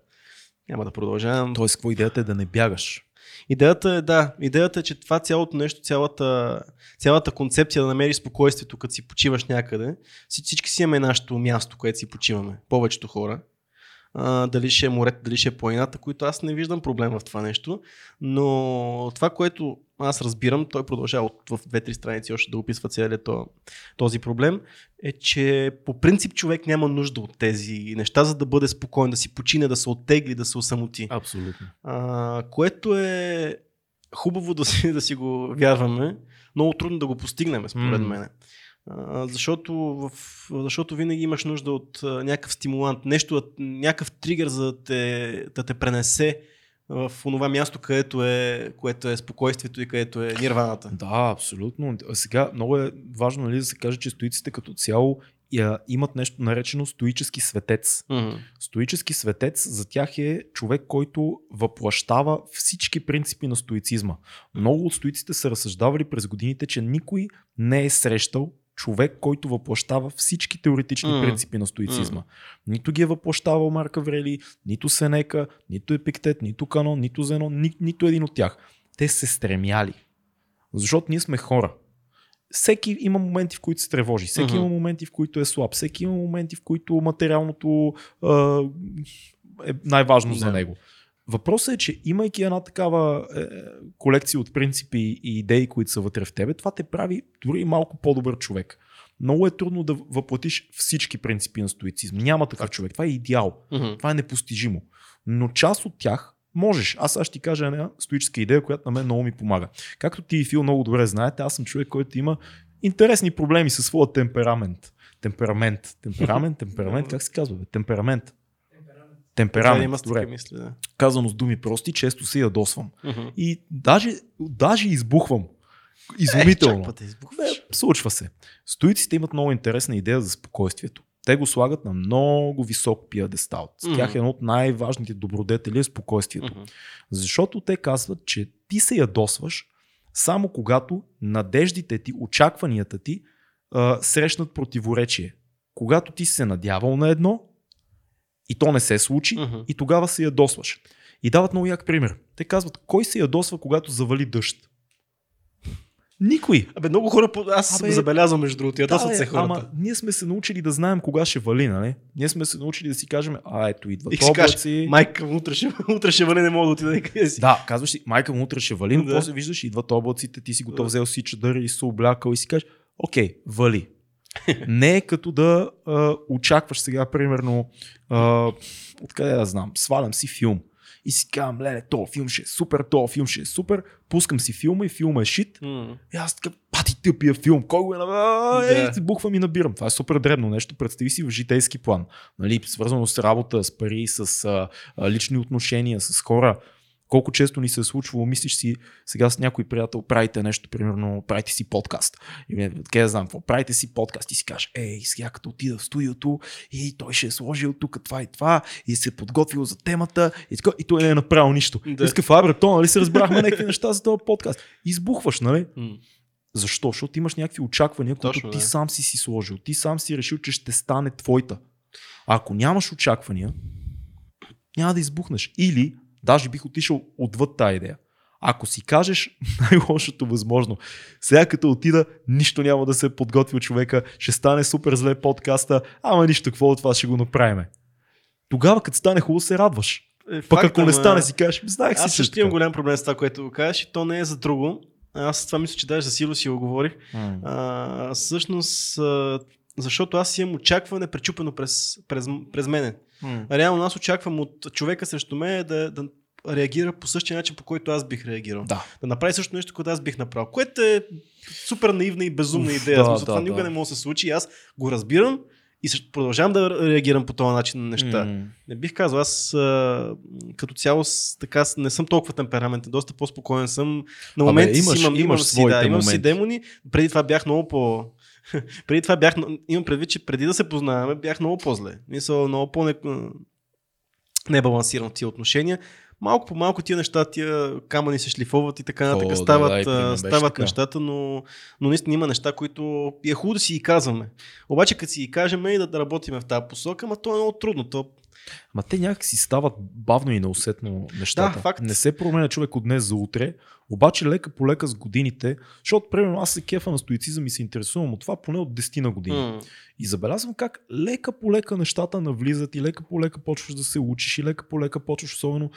S2: Няма да продължавам.
S1: Тоест, какво идеята е да не бягаш?
S2: Идеята е, да, идеята е, че това цялото нещо, цялата, цялата концепция да намериш спокойствието, като си почиваш някъде, всички си имаме нашето място, което си почиваме. Повечето хора а, дали ще е морето, дали ще е планината, които аз не виждам проблем в това нещо. Но това, което аз разбирам, той продължава в две-три страници още да описва целият този проблем, е, че по принцип човек няма нужда от тези неща, за да бъде спокоен, да си почине, да се оттегли, да се осамоти.
S1: Абсолютно.
S2: А, което е хубаво да си, да си го вярваме, много трудно да го постигнем, според mm. мен защото, в, защото винаги имаш нужда от а, някакъв стимулант, нещо, някакъв тригър за да те, да те пренесе в това място, където е, което е спокойствието и където е нирваната.
S1: Да, абсолютно. Сега много е важно нали, да се каже, че стоиците като цяло я, имат нещо наречено стоически светец.
S2: Mm-hmm.
S1: Стоически светец за тях е човек, който въплащава всички принципи на стоицизма. Много от стоиците са разсъждавали през годините, че никой не е срещал човек, който въплащава всички теоретични mm. принципи на стоицизма. Mm. Нито ги е въплащавал Марк Аврели, нито Сенека, нито Епиктет, нито Канон, нито Зенон, ни, нито един от тях. Те се стремяли. Защото ние сме хора. Всеки има моменти, в които се тревожи, всеки mm-hmm. има моменти, в които е слаб, всеки има моменти, в които материалното е най-важно yeah. за него. Въпросът е, че имайки една такава е, колекция от принципи и идеи, които са вътре в тебе, това те прави дори малко по-добър човек. Много е трудно да въплатиш всички принципи на стоицизм. Няма такъв човек. Това е идеал.
S2: Mm-hmm.
S1: Това е непостижимо. Но част от тях можеш. Аз сега ще ти кажа една стоическа идея, която на мен много ми помага. Както ти и Фил много добре знаете, аз съм човек, който има интересни проблеми със своя темперамент. Темперамент. Темперамент, темперамент, как се казва? Бе? Темперамент темперамент.
S2: Добре. Мисля, да.
S1: Казано с думи прости, често се ядосвам.
S2: Uh-huh.
S1: И даже, даже избухвам. Изумително.
S2: Е,
S1: е, случва се. Стоиците имат много интересна идея за спокойствието. Те го слагат на много висок пиадестал. С тях е едно от най-важните добродетели е спокойствието.
S2: Uh-huh.
S1: Защото те казват, че ти се ядосваш само когато надеждите ти, очакванията ти а, срещнат противоречие. Когато ти се надявал на едно, и то не се случи
S2: uh-huh.
S1: и тогава се ядосваш. И дават много як пример. Те казват, кой се ядосва, когато завали дъжд? Никой.
S2: Абе, много хора, аз Абе, забелязвам между другото, ядосват да, се хората. Ама
S1: ние сме се научили да знаем кога ще вали, нали? Ние сме се научили да си кажем, а ето идва облаци.
S2: Майка утре ще, утре ще вали, не мога да отида къде си.
S1: Да, казваш си, майка утре ще вали, но да. после виждаш, идват облаците, ти си готов, да. взел си чадър и се облякал и си кажеш, окей, вали. Не е като да а, очакваш сега, примерно, а, откъде да знам, свалям си филм и си казвам, леле, то филм ще е супер, то филм ще е супер, пускам си филма и филма е шит.
S2: Mm.
S1: И аз така, пати тъпия филм, кой го е да. Ей, бухвам и набирам. Това е супер дребно нещо, представи си в житейски план. Нали, свързано с работа, с пари, с а, лични отношения, с хора. Колко често ни се е случвало, мислиш си, сега с някой приятел правите нещо, примерно правите си подкаст. И къде да знам какво, правите си подкаст и си кажеш, ей, сега като отида в студиото и той ще е сложил тук това и това и се е подготвил за темата и, така, и той не е направил нищо. Да. Иска Фабре, то, нали се разбрахме някакви неща за този подкаст. Избухваш, нали?
S2: Mm.
S1: Защо? Защото имаш някакви очаквания, които Точно, ти да. сам си си сложил. Ти сам си решил, че ще стане твоята. А ако нямаш очаквания, няма да избухнеш. Или Даже бих отишъл отвъд тази идея. Ако си кажеш най-лошото възможно, сега като отида, нищо няма да се е подготвил човека, ще стане супер зле подкаста, ама нищо, какво от това ще го направиме. Тогава, като стане хубаво, се радваш. Е, Пък ако не стане, си кажеш, знаех си.
S2: Аз също имам голям проблем с това, което го кажеш и то не е за друго. Аз това мисля, че даже за Сило си го говорих. Mm. А, всъщност, защото аз имам очакване пречупено през, през, през мене. Mm. Реално аз очаквам от човека срещу мен да, да реагира по същия начин, по който аз бих реагирал.
S1: Да.
S2: да направи също нещо, което аз бих направил. Което е супер наивна и безумна идея. Да, Смисъл, да, това да. никога не може да се случи. Аз го разбирам и продължавам да реагирам по този начин на неща. Mm. Не бих казал, аз а, като цяло така не съм толкова темпераментен, доста по-спокоен съм. На моменти имаш, си имам, имаш имам, си, да, имам си демони. Преди това бях много по... преди това бях, имам предвид, че преди да се познаваме, бях много по-зле. Мисля, много по небалансиран в тия отношения малко по малко тия неща, тия камъни се шлифоват и така нататък. Стават, да, стават нещата, но, но наистина има неща, които е хубаво да си ги казваме. Обаче като си ги кажем и да, да работим в тази посока, ама то е много трудно. То...
S1: Ма те някак си стават бавно и неусетно нещата.
S2: Да, факт.
S1: Не се променя човек от днес за утре, обаче лека по лека с годините, защото примерно аз се кефа на стоицизъм и се интересувам от това поне от 10 на години. Mm. И забелязвам как лека по лека нещата навлизат и лека по лека почваш да се учиш и лека по лека почваш особено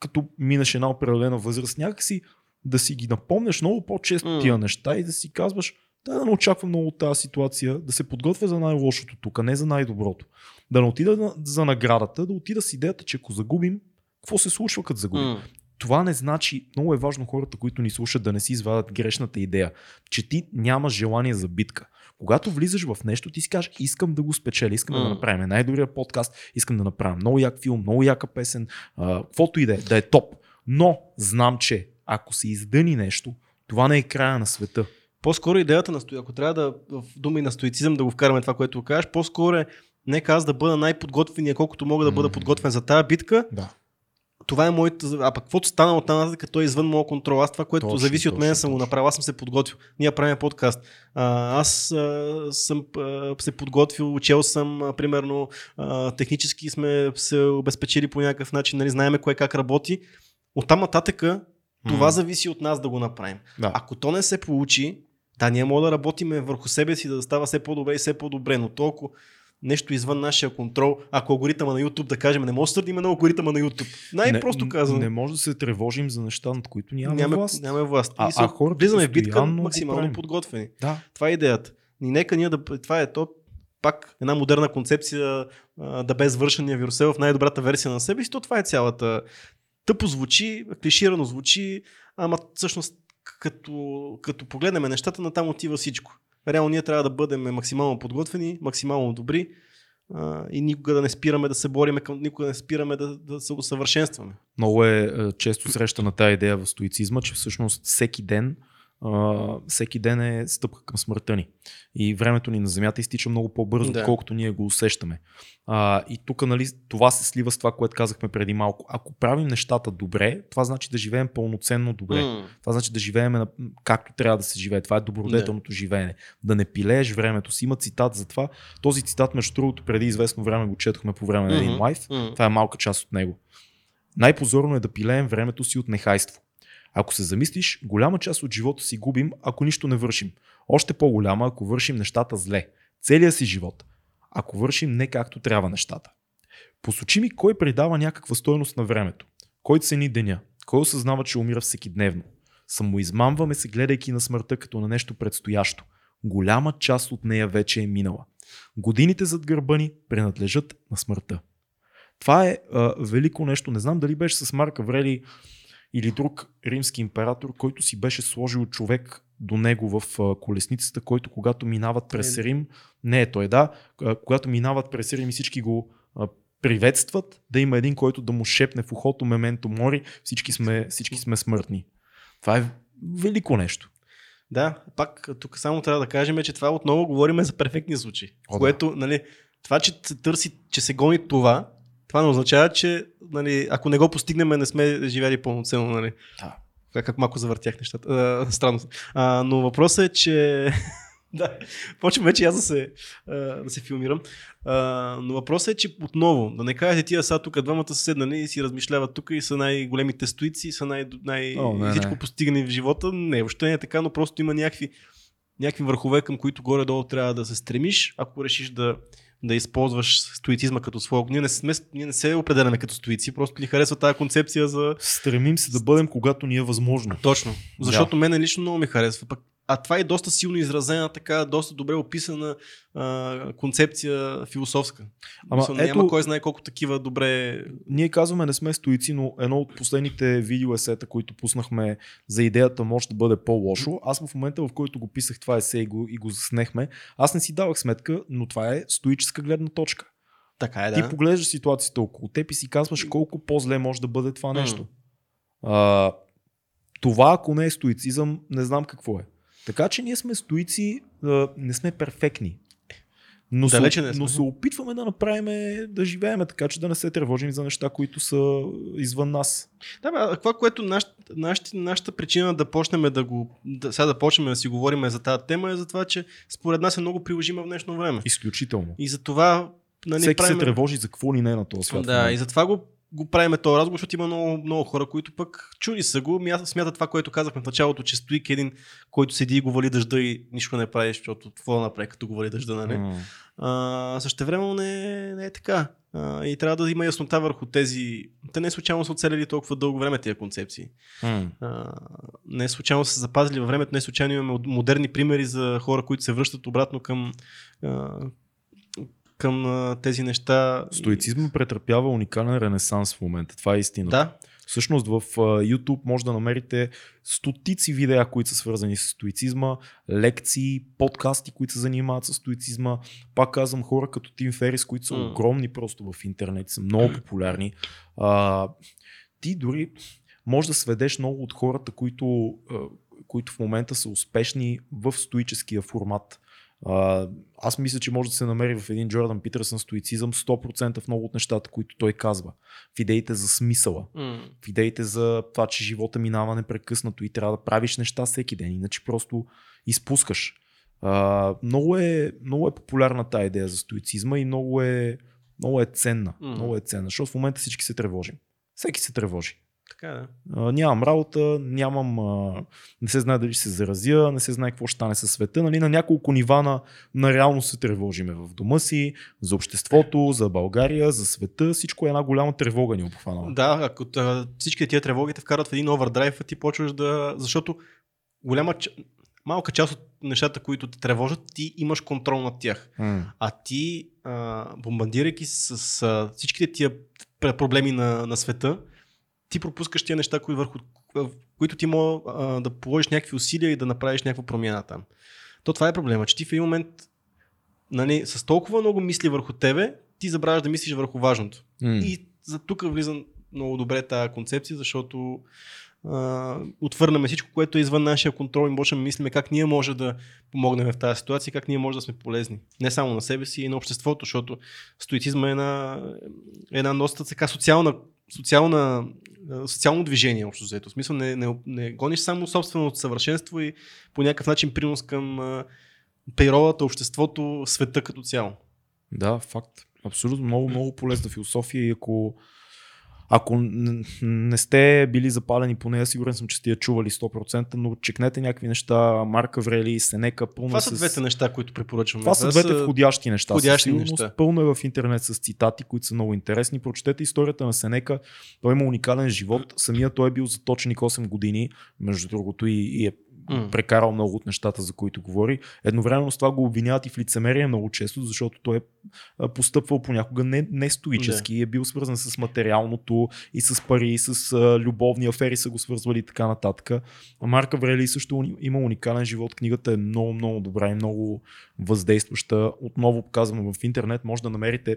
S1: като минеш една определена възраст, някакси да си ги напомняш много по-често mm. тия неща и да си казваш, да, да не очаквам много от тази ситуация, да се подготвя за най-лошото тук, а не за най-доброто. Да не отида за наградата, да отида с идеята, че ако загубим, какво се случва като загубим? Mm. Това не значи, много е важно хората, които ни слушат, да не си извадят грешната идея, че ти нямаш желание за битка. Когато влизаш в нещо, ти си кажеш, искам да го спечеля, искам mm. да направим най-добрия подкаст, искам да направим много як филм, много яка песен, каквото и да е, да е топ. Но знам, че ако се издъни нещо, това не е края на света.
S2: По-скоро идеята на стои, ако трябва да в думи на стоицизъм да го вкараме това, което кажеш, по-скоро е нека аз да бъда най-подготвения, колкото мога да бъда подготвен за тази битка.
S1: Да
S2: това е моята. А пък каквото стана от тази като е извън моя контрол. Аз това, което точно, зависи от мен, съм го направил. Аз съм се подготвил. Ние правим подкаст. А, аз а, съм а, се подготвил, учел съм, а, примерно, а, технически сме се обезпечили по някакъв начин, нали, знаеме кое как работи. Оттам нататъка това зависи от нас да го направим.
S1: Да.
S2: Ако то не се получи, да, ние можем да работиме върху себе си, да става все по-добре и все по-добре, но толкова нещо извън нашия контрол, ако алгоритъма на YouTube, да кажем, не може да сърдим на алгоритъма на YouTube. Най-просто казвам.
S1: Не може да се тревожим за неща, над които нямаме,
S2: нямаме
S1: власт.
S2: Нямаме власт.
S1: А, а хората
S2: влизаме в битка максимално подготвени.
S1: Да.
S2: Това е идеята. И нека ние да. Това е то. Пак една модерна концепция да бе свършения вирусел в най-добрата версия на себе си, то това е цялата. Тъпо звучи, клиширано звучи, ама всъщност като, като погледнем нещата, на там отива всичко. Реално ние трябва да бъдем максимално подготвени, максимално добри а, и никога да не спираме да се бориме, никога да не спираме да, да се усъвършенстваме.
S1: Много е, е често срещана тази идея в стоицизма, че всъщност всеки ден Uh, всеки ден е стъпка към смъртта ни. И времето ни на Земята изтича много по-бързо, да. отколкото ние го усещаме. Uh, и тук нали, това се слива с това, което казахме преди малко. Ако правим нещата добре, това значи да живеем пълноценно добре. Mm. Това значи да живеем на, както трябва да се живее. Това е добродетелното да. живеене. Да не пилееш времето си. Има цитат за това. Този цитат, между другото, преди известно време го четохме по време на един mm-hmm. лайф. Mm-hmm. Това е малка част от него. Най-позорно е да пилеем времето си от нехайство. Ако се замислиш, голяма част от живота си губим, ако нищо не вършим. Още по-голяма, ако вършим нещата зле. Целия си живот. Ако вършим не както трябва нещата. Посочи ми кой придава някаква стойност на времето. Кой цени деня. Кой осъзнава, че умира всеки дневно. Самоизмамваме се, гледайки на смъртта като на нещо предстоящо. Голяма част от нея вече е минала. Годините зад гърба ни принадлежат на смъртта. Това е а, велико нещо. Не знам дали беше с Марка Врели или друг римски император, който си беше сложил човек до него в колесницата, който когато минават през Рим, не е той, да, когато минават през Рим и всички го приветстват, да има един, който да му шепне в ухото мементо мори, всички сме, всички сме смъртни. Това е велико нещо.
S2: Да, пак тук само трябва да кажем, че това отново говорим за перфектни случаи. О, което, да. нали, това, че се търси, че се гони това, това не означава, че нали, ако не го постигнем, не сме живели пълноценно. Нали.
S1: Да.
S2: Как, как малко завъртях нещата. А, странно. А, но въпросът е, че да, почвам вече аз да се, да се филмирам. А, но въпросът е, че отново, да не кажете тия са тук, двамата са седнали и си размишляват тук и са най-големите стоици, са най- най- О, не, всичко не. в живота. Не, въобще не е така, но просто има някакви, някакви върхове, към които горе-долу трябва да се стремиш, ако решиш да да използваш стоицизма като своя. Ние не, сме, ние не се определяме като стоици, просто ни харесва тази концепция за.
S1: Стремим се да бъдем, когато ни е възможно.
S2: Точно. Защото да. мен лично много ми харесва. Пък а това е доста силно изразена, така доста добре описана а, концепция философска. Ама Мисля, ето, няма кой знае колко такива добре.
S1: Ние казваме не сме стоици, но едно от последните видеоесета, които пуснахме за идеята може да бъде по-лошо. Аз в момента, в който го писах това есе и го, и го заснехме, аз не си давах сметка, но това е стоическа гледна точка.
S2: Така е, да.
S1: Ти поглеждаш ситуацията около теб и си казваш колко по-зле може да бъде това нещо. Mm. А, това, ако не е стоицизъм, не знам какво е. Така че ние сме стоици, не сме перфектни. Но, се, не сме. но се опитваме да направим, да живеем така, че да не се тревожим за неща, които са извън нас.
S2: Да, бе, това, което наш, наш, нашата причина да почнем да го, да, сега да почнем да си говорим за тази тема е за това, че според нас е много приложима в днешно време.
S1: Изключително.
S2: И за това
S1: нали, Всеки правим... се тревожи за какво ли не е на този свят.
S2: Да, и затова го го правим този разговор, защото има много, много хора, които пък чули са го. Смятат това, което казахме в началото, че стои един, който седи и го вали дъжда и нищо не прави, защото какво да направи, като го вали дъжда, нали? Mm. А, също време не, не е така. А, и трябва да има яснота върху тези. Те не случайно са оцелили толкова дълго време тези концепции. Mm. А, не случайно са запазили във времето, не случайно имаме модерни примери за хора, които се връщат обратно към а, към а, тези неща.
S1: Стоицизма претърпява уникален ренесанс в момента. Това е истина.
S2: Да.
S1: Всъщност в YouTube може да намерите стотици видеа, които са свързани с стоицизма, лекции, подкасти, които се занимават с стоицизма. Пак казвам хора като Тим Ферис, които са mm. огромни просто в интернет, са много популярни. А, ти дори може да сведеш много от хората, които, които в момента са успешни в стоическия формат. А, аз мисля, че може да се намери в един Джордан Питърсън стоицизъм 100% в много от нещата, които той казва. В идеите за смисъла. Mm. В идеите за това, че живота минава непрекъснато и трябва да правиш неща всеки ден, иначе просто изпускаш. А, много, е, много е популярна тази идея за стоицизма и много е, много е ценна. Mm. Много е ценна, защото в момента всички се тревожим. Всеки се тревожи.
S2: Така да.
S1: А, нямам работа, нямам, а, не се знае дали ще се заразя, не се знае какво ще стане със света. Нали, на няколко нива на, на реално се тревожиме в дома си, за обществото, за България, за света. Всичко е една голяма тревога ни обхванала.
S2: Да, ако всички тия тревоги те вкарат в един овердрайв, ти почваш да... Защото голяма малка част от нещата, които те тревожат, ти имаш контрол над тях. Mm. А ти, а, бомбандирайки с а, всичките тия проблеми на, на света, ти пропускаш тия неща, кои върху които ти мога а, да положиш някакви усилия и да направиш някаква промяна там. То това е проблема, че ти в един момент нали, с толкова много мисли върху тебе, ти забравяш да мислиш върху важното. Mm. И за тук влиза много добре тази концепция, защото а, отвърнаме всичко, което е извън нашия контрол и можем да мислиме как ние може да помогнем в тази ситуация, как ние може да сме полезни. Не само на себе си, и на обществото, защото стоицизма е една, е една доста така социална, социална социално движение, общо взето. В смисъл не, не, не гониш само собственото съвършенство и по някакъв начин принос към природата, обществото, света като цяло.
S1: Да, факт. Абсолютно много, много полезна философия и ако ако не сте били запалени по нея, сигурен съм, че сте я чували 100%, но чекнете някакви неща, Марка Врели, Сенека, пълно
S2: Това са с... двете неща, които препоръчвам.
S1: Това са двете входящи неща. Входящи неща. Пълно е в интернет с цитати, които са много интересни. Прочетете историята на Сенека. Той има уникален живот. Самия той е бил заточеник 8 години, между другото, и, и е mm. прекарал много от нещата, за които говори. Едновременно с това го обвиняват и в лицемерие много често, защото той е постъпвал понякога не, не стоически yeah. е бил свързан с материалното и с пари, и с а, любовни афери са го свързвали и така нататък. Марка Врели също има уникален живот. Книгата е много, много добра и много въздействаща. Отново показвам в интернет, може да намерите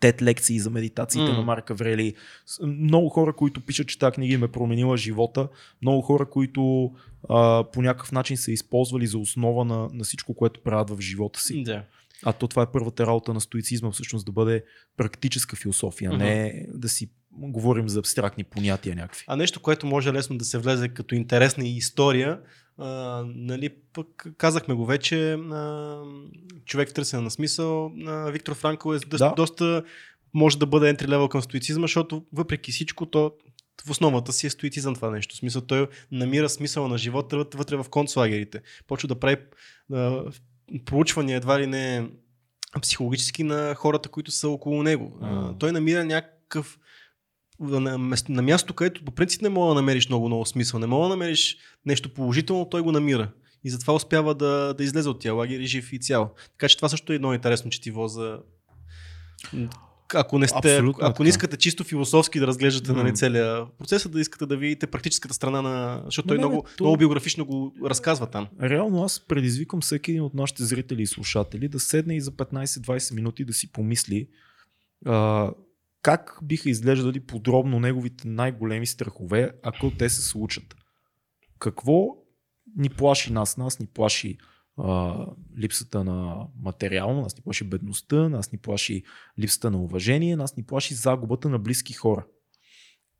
S1: тет лекции за медитациите mm. на Марка Врели. Много хора, които пишат, че тази книга им е променила живота. Много хора, които а, по някакъв начин са използвали за основа на, на всичко, което правят в живота си.
S2: Yeah.
S1: А то това е първата работа на стоицизма, всъщност да бъде практическа философия, mm-hmm. не да си говорим за абстрактни понятия някакви.
S2: А нещо, което може лесно да се влезе като интересна история, а, нали, пък казахме го вече, а, човек в търсене на смисъл, а, Виктор Франкъл е да. доста може да бъде entry level към стоицизма, защото въпреки всичко то в основата си е стоицизъм това нещо. В смисъл той намира смисъл на живота вътре в концлагерите. Почва да прави а, проучвания едва ли не психологически на хората, които са около него. А, той намира някакъв на, на място, където по принцип не мога да намериш много, много смисъл, не мога да намериш нещо положително, той го намира. И затова успява да, да излезе от тия лагери жив и цял. Така че това също е едно интересно четиво за ако не, сте, ако, ако не искате чисто философски да разглеждате mm. нали, целия процес, да искате да видите практическата страна на... Защото той не, много, то... много биографично го разказва там.
S1: Реално аз предизвикам всеки един от нашите зрители и слушатели да седне и за 15-20 минути да си помисли а, как биха изглеждали подробно неговите най-големи страхове, ако те се случат. Какво ни плаши нас? Нас ни плаши а, липсата на материално, нас ни плаши бедността, нас ни плаши липсата на уважение, нас ни плаши загубата на близки хора.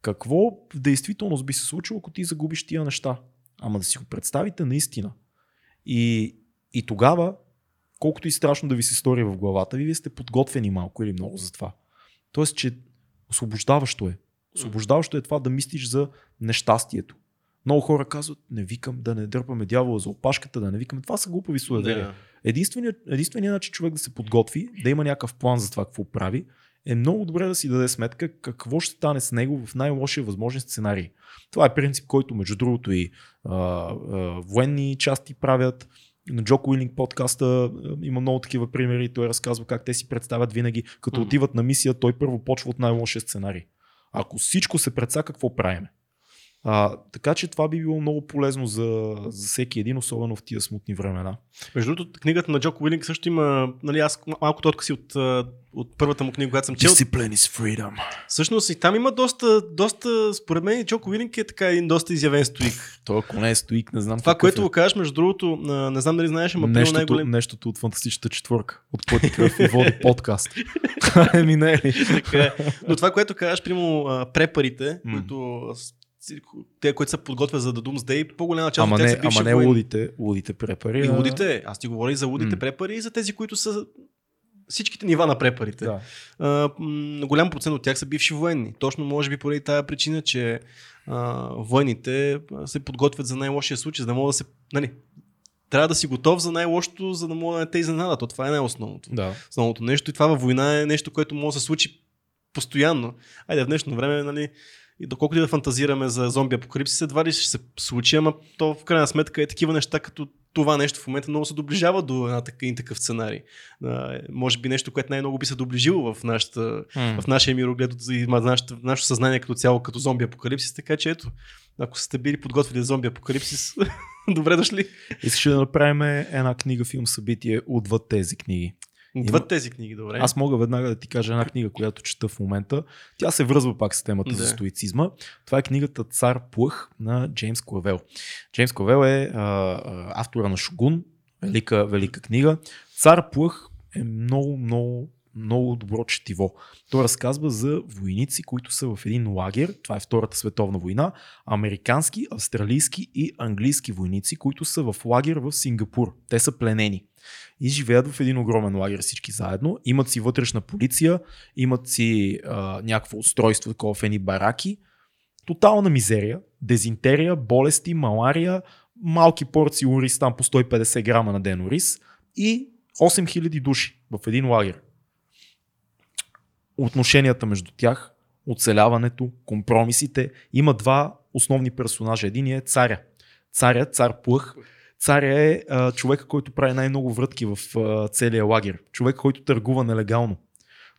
S1: Какво в действителност би се случило, ако ти загубиш тия неща? Ама да си го представите наистина. И, и тогава, колкото и страшно да ви се стори в главата ви, вие сте подготвени малко или много за това. Тоест, че освобождаващо е. Освобождаващо е това да мислиш за нещастието. Много хора казват, не викам да не дърпаме дявола за опашката, да не викаме. Това са глупави суеверия. Единственият, единственият начин човек да се подготви, да има някакъв план за това какво прави, е много добре да си даде сметка какво ще стане с него в най-лошия възможен сценарий. Това е принцип, който между другото и а, а, военни части правят. На Джо Уилинг подкаста има много такива примери. Той разказва как те си представят винаги, като отиват на мисия, той първо почва от най-лошия сценарий. Ако всичко се предса, какво правиме? А, така че това би било много полезно за, за всеки един, особено в тия смутни времена.
S2: Между другото, книгата на Джоко Уилинг също има, нали, аз малко откъси от, от първата му книга, която съм чел.
S1: Discipline is freedom.
S2: Всъщност и там има доста, доста според мен Джоко Уилинг е така един доста изявен стоик.
S1: Той ако не е стоик, не знам.
S2: Това, което е. го кажеш, между другото, не знам дали знаеш, ама
S1: нещото, най-голем... нещото от фантастичната четвърка, от пъти кръв и води подкаст. Еми не е
S2: така, е. Но това, което кажеш, примерно препарите, които те, които се подготвят за The Doomsday, по-голяма част
S1: ама
S2: от тях
S1: не,
S2: са
S1: Ама не лудите, лудите препари.
S2: И лудите, аз ти говоря и за лудите mm. препари и за тези, които са всичките нива на препарите. Да. А, голям процент от тях са бивши военни. Точно може би поради тази причина, че а, военните се подготвят за най-лошия случай, за да могат да се... Нали, трябва да си готов за най-лошото, за да мога да не те изненадат. То това е най-основното.
S1: Да.
S2: Основното нещо. И това във война е нещо, което може да се случи постоянно. Айде в днешно време, нали, и доколкото и да фантазираме за зомби апокалипсис, едва ли ще се случи, ама то в крайна сметка е такива неща, като това нещо в момента много се доближава до една един такъв сценарий. А, може би нещо, което най-много би се доближило в, нашата, mm. в нашия мироглед и нашето съзнание като цяло, като зомби апокалипсис. Така че ето, ако сте били подготвили за зомби апокалипсис, добре дошли.
S1: Искаш да направим една книга, филм, събитие отвъд тези книги.
S2: Отвъд Има... тези книги, добре.
S1: Аз мога веднага да ти кажа една книга, която чета в момента. Тя се връзва пак с темата да. за стоицизма. Това е книгата Цар Плъх на Джеймс Клавел. Джеймс Клавел е а, а, автора на Шогун, велика, велика книга. Цар Плъх е много, много много добро четиво. Той разказва за войници, които са в един лагер, това е Втората световна война, американски, австралийски и английски войници, които са в лагер в Сингапур. Те са пленени и живеят в един огромен лагер всички заедно. Имат си вътрешна полиция, имат си а, някакво устройство, такова в едни бараки. Тотална мизерия, дезинтерия, болести, малария, малки порции ориз там по 150 грама на ден ориз и 8000 души в един лагер. Отношенията между тях, оцеляването, компромисите. Има два основни персонажа. Един е царя. Царя, цар Плъх, Царя е а, човека, който прави най-много врътки в а, целия лагер. Човек, който търгува нелегално.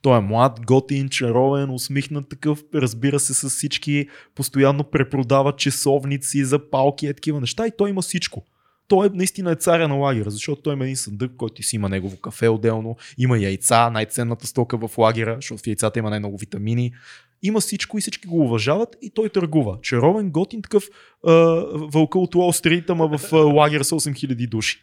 S1: Той е млад, готин, чаровен, усмихнат такъв, разбира се с всички, постоянно препродава часовници, запалки, е такива неща и той има всичко. Той е, наистина е царя на лагера, защото той има един съндък, който си има негово кафе отделно, има яйца, най-ценната стока в лагера, защото в яйцата има най-много витамини, има всичко и всички го уважават и той търгува. Чаровен, готин такъв а, вълка от Уолл Стрит, ама в а, лагер с 8000 души.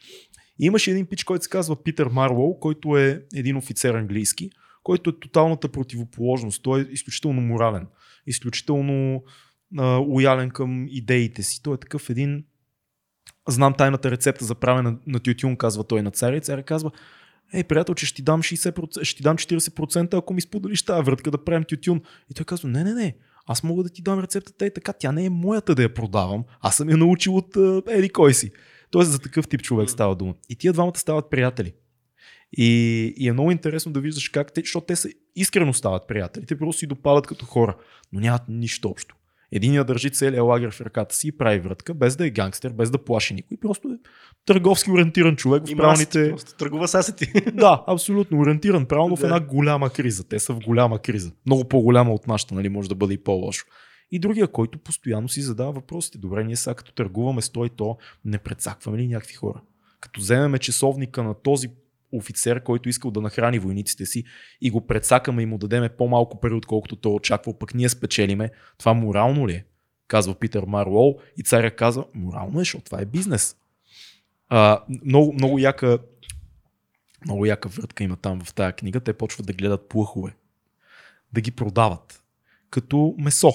S1: И имаше един пич, който се казва Питър Марлоу, който е един офицер английски, който е тоталната противоположност. Той е изключително морален, изключително а, лоялен към идеите си. Той е такъв един знам тайната рецепта за правене на, на тютюн, казва той на царя. И царя казва, Ей, приятел, че ще ти дам 60%, ще ти дам 40%, ако ми споделиш тази вратка да правим тютюн. И той казва, не, не, не, аз мога да ти дам рецептата и така, тя не е моята да я продавам, аз съм я научил от Ели кой си. Тоест за такъв тип човек става дума. И тия двамата стават приятели. И, и е много интересно да виждаш как те, защото те са искрено стават приятели, те просто си допадат като хора, но нямат нищо общо. Единият държи целия лагер в ръката си и прави вратка, без да е гангстер, без да плаши никой. Просто е търговски ориентиран човек в правилните...
S2: Просто търгува с асети.
S1: да, абсолютно ориентиран правилно в една голяма криза. Те са в голяма криза. Много по-голяма от нашата, нали? Може да бъде и по-лошо. И другия, който постоянно си задава въпросите. Добре, ние сега като търгуваме с той то, не предсакваме ли някакви хора? Като вземеме часовника на този офицер, който искал да нахрани войниците си и го предсакаме и му дадеме по-малко пари, отколкото той очаквал, пък ние спечелиме, това морално ли е? Казва Питър Марлоу и царя казва, морално е, защото това е бизнес. А, много, много яка много яка въртка има там в тази книга. Те почват да гледат плъхове. Да ги продават. Като месо.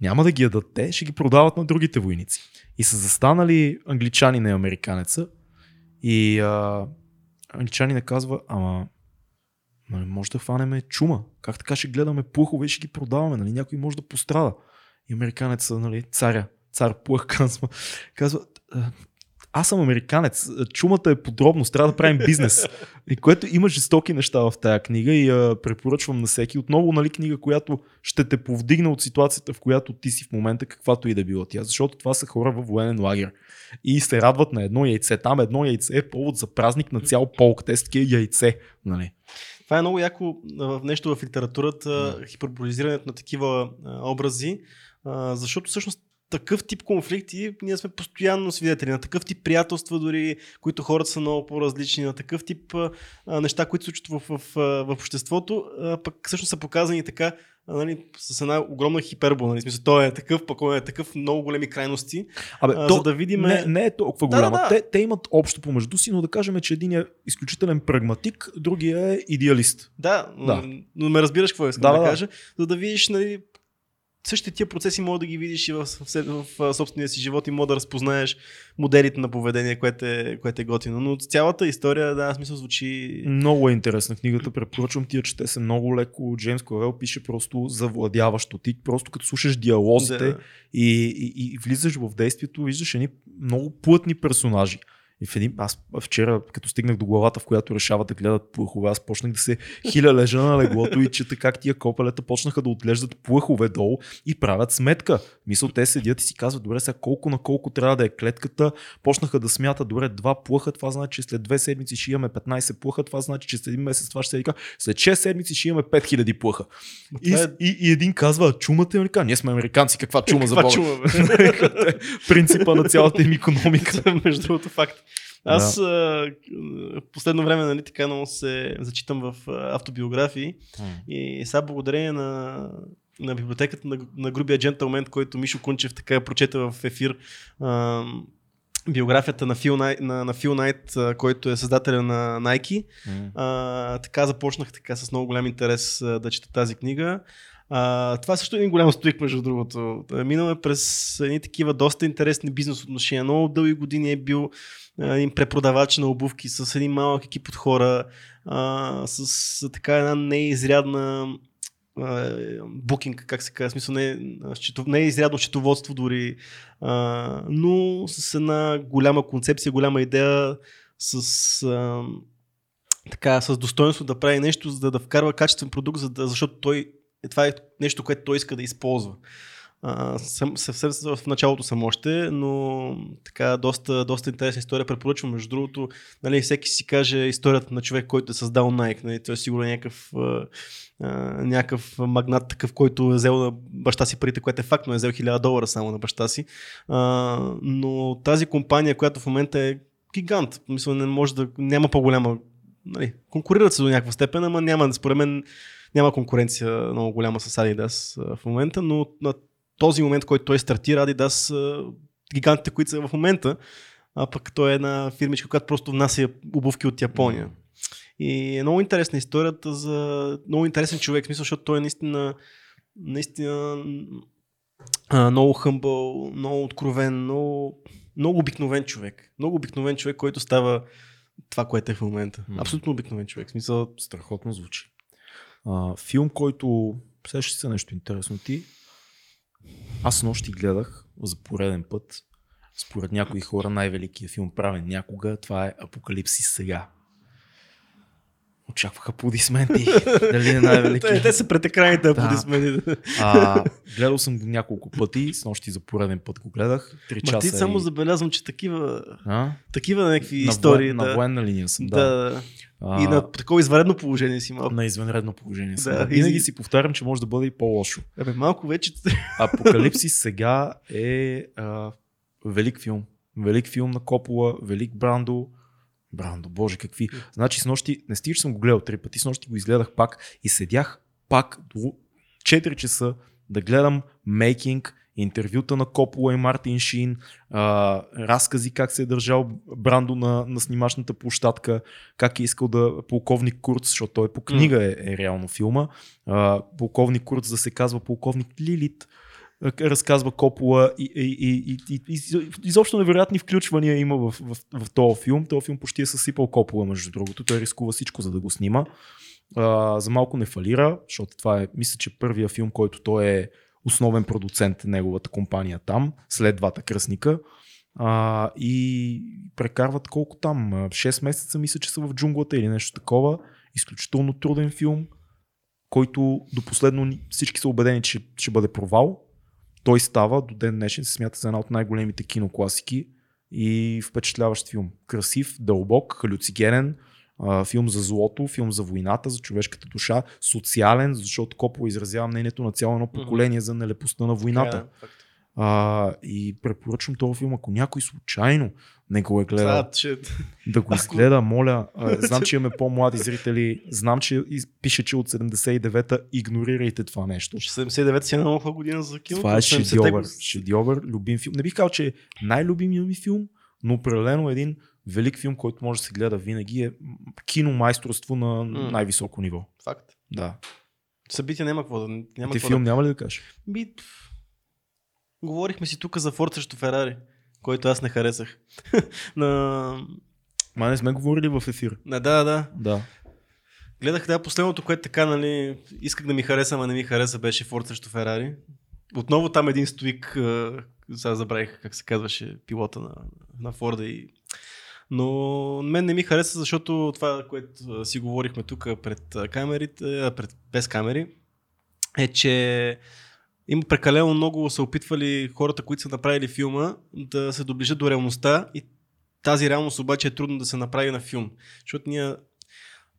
S1: Няма да ги ядат те, ще ги продават на другите войници. И са застанали англичани и американеца и а, англичани не казва, ама нали, може да хванеме чума. Как така ще гледаме плъхове и ще ги продаваме? Нали? Някой може да пострада. И американеца, нали, царя, цар плъх казва, казва аз съм американец, чумата е подробност, трябва да правим бизнес. И което има жестоки неща в тая книга и я препоръчвам на всеки. Отново, нали, книга, която ще те повдигне от ситуацията, в която ти си в момента, каквато и да била тя. Защото това са хора във военен лагер. И се радват на едно яйце. Там едно яйце е повод за празник на цял полк. Те са такива яйце. Нали.
S2: Това е много яко нещо в литературата, хиперболизирането на такива образи, защото всъщност такъв тип конфликти ние сме постоянно свидетели на такъв тип приятелства дори, които хората са много по-различни, на такъв тип а, неща, които се случват в, в, в, обществото, а, пък всъщност са показани така нали, с една огромна хипербола. Нали, смисъл, той е такъв, пък е такъв много големи крайности.
S1: Абе, а, то, за да видим. Не, не е толкова да, голяма. Да, да. Те, те, имат общо помежду си, но да кажем, че един е изключителен прагматик, другия е идеалист.
S2: Да, да. но ме разбираш какво искам да, да, да кажа. За да видиш нали, същите тия процеси мога да ги видиш и в, в, в, в собствения си живот и мога да разпознаеш моделите на поведение, което е, което е готино. Но цялата история, да, смисъл звучи...
S1: Много е интересна книгата, препоръчвам ти че те са много леко. Джеймс Корел пише просто завладяващо. Ти просто като слушаш диалозите да. и, и, и влизаш в действието, виждаш едни много плътни персонажи. И в един, аз вчера, като стигнах до главата, в която решават да гледат плъхове, аз почнах да се хиля лежа на леглото и чета как тия копелета почнаха да отлеждат плъхове долу и правят сметка. Мисъл, те седят и си казват, добре, сега колко на колко трябва да е клетката. Почнаха да смятат, добре, два плъха, това значи, че след две седмици ще имаме 15 плъха, това значи, че след един месец това ще се вика, след 6 седмици ще имаме 5000 плъха. И, е... и, и, един казва, чумата е американци. Ние сме американци, каква чума за Бога. Чума, Принципа на цялата им економика.
S2: Между другото факт. Аз да. в последно време нали, така много се зачитам в автобиографии mm. и сега благодарение на, на библиотеката на, на грубия джентълмен, който Мишо Кунчев така прочета в ефир а, биографията на Фил, Най, на, на Фил Найт, който е създателя на Nike. Mm. А, така започнах така с много голям интерес да чета тази книга. А, това също е един голям стоик, между другото. Минаме през едни такива доста интересни бизнес отношения. Много дълги години е бил един препродавач на обувки с един малък екип от хора, а, с така една неизрядна букинг, как се казва, смисъл не, не е изрядно счетоводство дори, а, но с една голяма концепция, голяма идея, с а, така, с достоинство да прави нещо, за да, да вкарва качествен продукт, за да, защото той, това е нещо, което той иска да използва съвсем в началото съм още, но така доста, доста интересна история. Препоръчвам, между другото, нали, всеки си каже историята на човек, който е създал Nike. Нали, той е сигурно някакъв, а, някакъв магнат, такъв, който е взел на баща си парите, което е факт, но е взел 1000 долара само на баща си. А, но тази компания, която в момента е гигант, мисля, не може да, няма по-голяма, нали, конкурират се до някаква степен, ама няма, според мен, няма конкуренция много голяма с Adidas в момента, но на този момент, който той стартира, Adidas, гигантите, които са в момента, а пък той е една фирмичка, която просто внася обувки от Япония. И е много интересна историята за много интересен човек, в смисъл, защото той е наистина, наистина много хъмбъл, много откровен, много, много обикновен човек. Много обикновен човек, който става това, което е в момента. Абсолютно обикновен човек. В смисъл...
S1: Страхотно звучи. А, филм, който... Сещаш се нещо интересно ти? Аз нощи гледах за пореден път, според някои хора, най-великият филм правен някога. Това е Апокалипсис сега. очаквах аплодисменти. Дали е най-велики.
S2: те, те са пред екраните аплодисменти. Да.
S1: А, гледал съм го няколко пъти, с нощи за пореден път го гледах. Три
S2: Ма
S1: часа
S2: ти само
S1: и...
S2: забелязвам, че такива,
S1: а?
S2: такива някакви
S1: на
S2: истории.
S1: Воен,
S2: да,
S1: На военна линия съм, да.
S2: да.
S1: А,
S2: И на такова извънредно положение си малко.
S1: на извънредно положение съм.
S2: Да,
S1: Винаги
S2: и-
S1: си повтарям, че може да бъде и по-лошо.
S2: Абе, малко вече.
S1: Апокалипсис сега е а, велик филм. Велик филм на Копола, велик Брандо. Брандо, боже, какви. Значи с нощи, не стига, че съм го гледал три пъти, с нощи го изгледах пак и седях пак до 4 часа да гледам мейкинг, интервюта на Копола и Мартин Шин, а, разкази как се е държал Брандо на, на снимачната площадка, как е искал да полковник Курц, защото той по книга е, е реално филма, а, полковник Курц да се казва полковник Лилит, разказва Копола и, и, и, и, и, и изобщо невероятни включвания има в, в, в този филм. Този филм почти е съсипал Копола, между другото. Той рискува всичко, за да го снима. А, за малко не фалира, защото това е, мисля, че първия филм, който той е основен продуцент на неговата компания там, след двата кръсника. А, и прекарват колко там? а, 6 месеца мисля, че са в джунглата или нещо такова. Изключително труден филм, който до последно всички са убедени, че ще бъде провал. Той става до ден днешен, се смята за една от най-големите кинокласики и впечатляващ филм. Красив, дълбок, халюцигенен, а, филм за злото, филм за войната, за човешката душа, социален, защото Копо изразява мнението на цяло едно поколение за нелепостта на войната.
S2: Да, факт.
S1: А, и препоръчвам този филм, ако някой случайно не го е гледал,
S2: Да, че...
S1: да го изгледа, моля. А, знам, че имаме по-млади зрители, знам, че пише, че от 79-та игнорирайте това нещо.
S2: 79 си е нова година за киното.
S1: Това е
S2: 70-те
S1: шедьовър, шедьовър, любим филм. Не бих казал, че е най-любимият ми филм, но определено един велик филм, който може да се гледа винаги е киномайсторство на най-високо ниво.
S2: Факт.
S1: Да.
S2: Събития няма какво да... Няма
S1: Ти филм
S2: да...
S1: няма ли да кажеш?
S2: Би... Говорихме си тук за Форд срещу Ферари, който аз не харесах. на...
S1: Ма не сме говорили в ефир.
S2: на... Да, да.
S1: Да.
S2: Гледах да последното, което така, нали, исках да ми хареса, ама не ми хареса, беше Форд срещу Ферари. Отново там един стоик, сега забравих как се казваше пилота на, на Форда и но мен не ми хареса, защото това, което си говорихме тук пред камерите, пред, без камери, е, че има прекалено много са опитвали хората, които са направили филма, да се доближат до реалността и тази реалност обаче е трудно да се направи на филм. Защото ние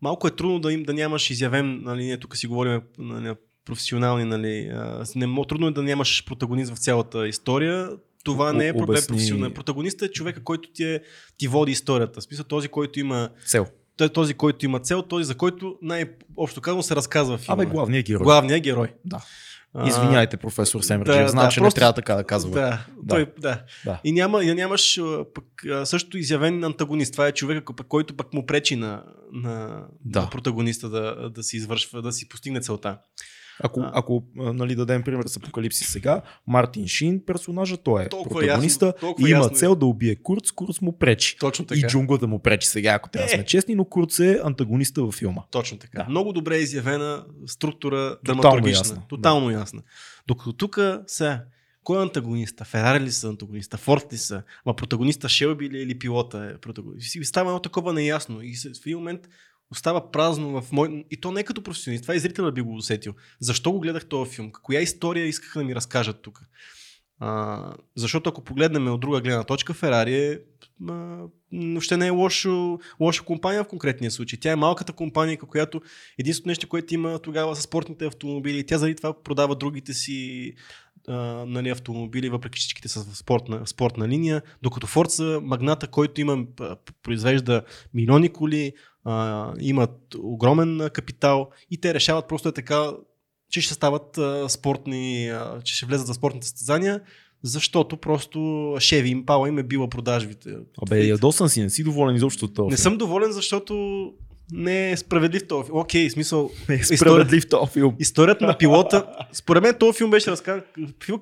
S2: малко е трудно да им да нямаш изявен, нали, ние тук си говорим нали, професионални, нали, не, трудно е да нямаш протагонист в цялата история. Това не е
S1: обясни.
S2: професионален. Протагонистът е човека, който ти, е, ти води историята. В смисъл този, който има
S1: Цел.
S2: той е този, който има цел, този, за който най-общо казано се разказва филма.
S1: Абе, главният герой.
S2: Главният герой.
S1: Да.
S2: А,
S1: Извиняйте, професор Семерджиев.
S2: да,
S1: Знам,
S2: да,
S1: че
S2: просто-
S1: не трябва така да казвам.
S2: Да,
S1: Да.
S2: Той, да.
S1: Да.
S2: И, няма, и нямаш пък, също изявен антагонист. Това е човека, пък, който пък му пречи на, на,
S1: Да.
S2: на протагониста да, да си извършва, да си постигне целта.
S1: Ако,
S2: А.
S1: ако нали, дадем пример с Апокалипсис сега, Мартин Шин, персонажа, той е
S2: Толкова
S1: протагониста
S2: ясно, толкова
S1: и има
S2: ясно е.
S1: цел да убие Курц, Курц му пречи.
S2: Точно
S1: И
S2: така.
S1: джунглата му пречи сега, ако трябва да сме
S2: Е.
S1: честни, но Курц е антагониста във филма.
S2: Точно така.
S1: Да.
S2: Много добре изявена структура,
S1: Тотално
S2: драматургична.
S1: ясна,
S2: Тотално ясна. Докато тук сега, кой е антагониста? Ферари ли са антагониста? Форд ли са? Ма протагониста Шелби ли е или пилота е протагонист? И става едно такова неясно. И в един момент остава празно в мой... И то не е като професионалист. Това и зрителът би го усетил. Защо го гледах този филм? Коя история искаха да ми разкажат тук? Защото ако погледнем от друга гледна точка, Ферари е а, въобще не е лошо, лоша компания в конкретния случай. Тя е малката компания, която единственото нещо, което има тогава са спортните автомобили. Тя заради това продава другите си а, нали, автомобили, въпреки всичките са в спортна, в спортна линия, докато Ford са магната, който има, произвежда милиони коли, а, имат огромен капитал и те решават просто е така, че ще стават а, спортни, а, че ще влезат за спортните състезания, защото просто Шеви им пала им е била продажбите.
S1: Абе, ядосан си, не си доволен изобщо от това.
S2: Не съм доволен, защото не е справедлив този филм. Окей, смисъл.
S1: не е справедлив този филм.
S2: Историята на пилота. Според мен този филм беше разказан.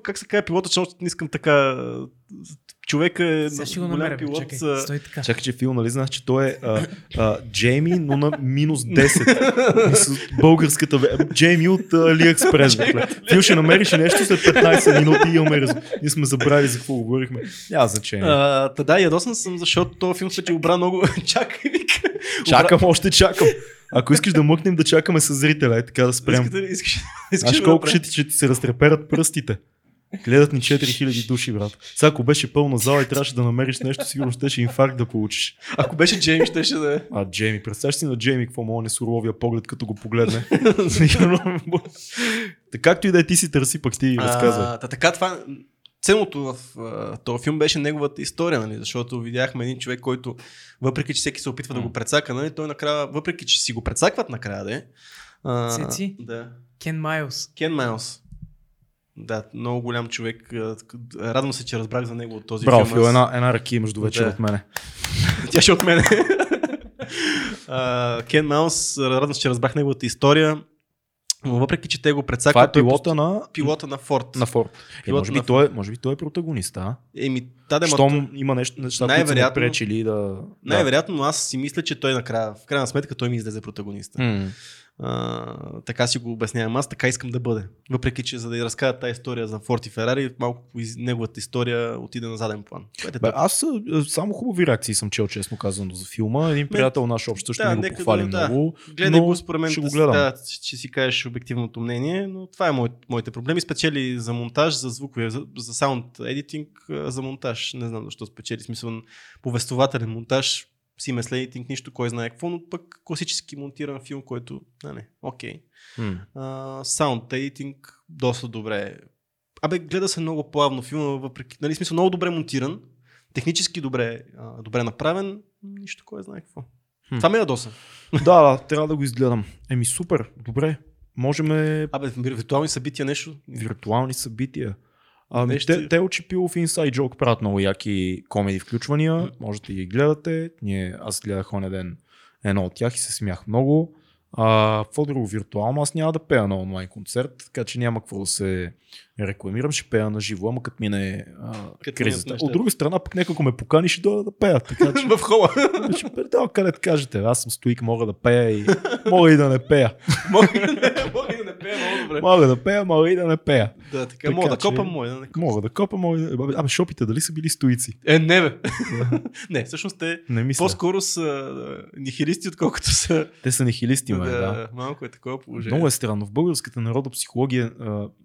S2: Как се казва пилота, още не искам така. Човека е
S3: Сега ще го
S2: голям
S3: намеря.
S2: пилот.
S3: Чакай, стой така.
S1: Чакай, че филм, нали знаеш, че той е а, а, Джейми, но на минус 10. Мисля, Българската Джейми от AliExpress. Фил ще намериш нещо след 15 минути и имаме резултат. Ние сме забравили за какво говорихме. Няма значение.
S2: Та да, ядосан съм, защото този филм се че обра много. Чакай, вика.
S1: Чакам, още чакам. Ако искаш да мъкнем да чакаме с зрителя, е така да спрем.
S2: Искате искаш, искаш
S1: Аж колко ще ти, ще ти се разтреперат пръстите. Гледат ни 4000 души, брат. Сега ако беше пълна зала и трябваше да намериш нещо, сигурно щеше инфаркт да получиш.
S2: Ако беше Джейми, щеше да е.
S1: А Джейми, представяш си на Джейми какво мога не суровия поглед, като го погледне. Така както и да е, ти си търси, пък ти разказвай.
S2: А, та, така това, ценното в а, този филм беше неговата история, нали? защото видяхме един човек, който, въпреки че всеки се опитва да го прецака, нали? той накрая, въпреки че си го прецакват накрая, да е. а,
S3: Цеци?
S2: Да.
S3: Кен Майлс.
S2: Кен Майлс. Да, много голям човек. Радвам се, че разбрах за него от този
S1: Браво,
S2: филм.
S1: Фил,
S2: Аз-
S1: една, една ръки имаш до вечер
S2: Да.
S1: от мене.
S2: Тя ще от мене. Кен Маус, радвам се, че разбрах неговата история. Но въпреки, че те го прецакват,
S1: Това е пилота на,
S2: пилота на Форд.
S1: на Форд. Е, може, би
S2: на
S1: той, е- може би той е протагонист, а?
S2: Еми, да, да,
S1: Щом има нещо, неща, които са пречили да...
S2: най-вероятно, но аз си мисля, че той накрая, в крайна сметка, той ми излезе протагониста.
S1: да.
S2: А, така си го обяснявам аз, така искам да бъде. Въпреки, че за да разкажа тази история за Форд и Ферари, малко из неговата история отиде на заден план. Е
S1: Бе, аз само хубави реакции съм чел, честно казано, за филма. Един приятел наш общо ще
S2: да,
S1: ми го похвали
S2: да.
S1: много.
S2: Гледай
S1: но
S2: го, според мен,
S1: ще го гледам.
S2: да, че си кажеш обективното мнение, но това е мой, моите проблеми. Спечели за монтаж, за звукове, за, за саунд едитинг, за монтаж. Не знам защо спечели. Смисъл, повествователен монтаж, Seamless Editing, нищо кой знае какво, но пък класически монтиран филм, който, да не, окей. Саунд едитинг, доста добре. Абе, гледа се много плавно филма, въпреки, нали, смисъл, много добре монтиран, технически добре, а, добре направен, нищо кой знае какво.
S1: Хм.
S2: Това ме ядоса.
S1: Да, да, трябва да го изгледам. Еми супер, добре. Можем
S2: Абе, виртуални събития, нещо.
S1: виртуални събития. Ами, те, те очипил в Inside Joke правят много яки комеди включвания. Можете да ги гледате. Ние, аз гледах оня ден едно от тях и се смях много. А, какво друго виртуално? Аз няма да пея на онлайн концерт, така че няма какво да се рекламирам. Ще пея на живо, ама като мине а,
S2: Като
S1: кризата. От друга страна, пък ако ме покани, ще дойда да пея. Така че
S2: в хола.
S1: ще предал където кажете. Аз съм стоик, мога да пея и мога и да не пея.
S2: Мога и да не- мога и да не пея много добре.
S1: Мога да пея, мога и да не пея.
S2: Да, така,
S1: Така
S2: мога да
S1: че-
S2: копам, мога да не копам.
S1: Мога да копа, мога да... Абе, Абе, шопите дали са били стоици?
S2: Е, не бе. не, всъщност те
S1: Не мисля.
S2: по-скоро са нихилисти, отколкото са...
S1: Те са нехилисти, ме, да.
S2: Малко е такова положение.
S1: Много е странно. В българската народопсихология,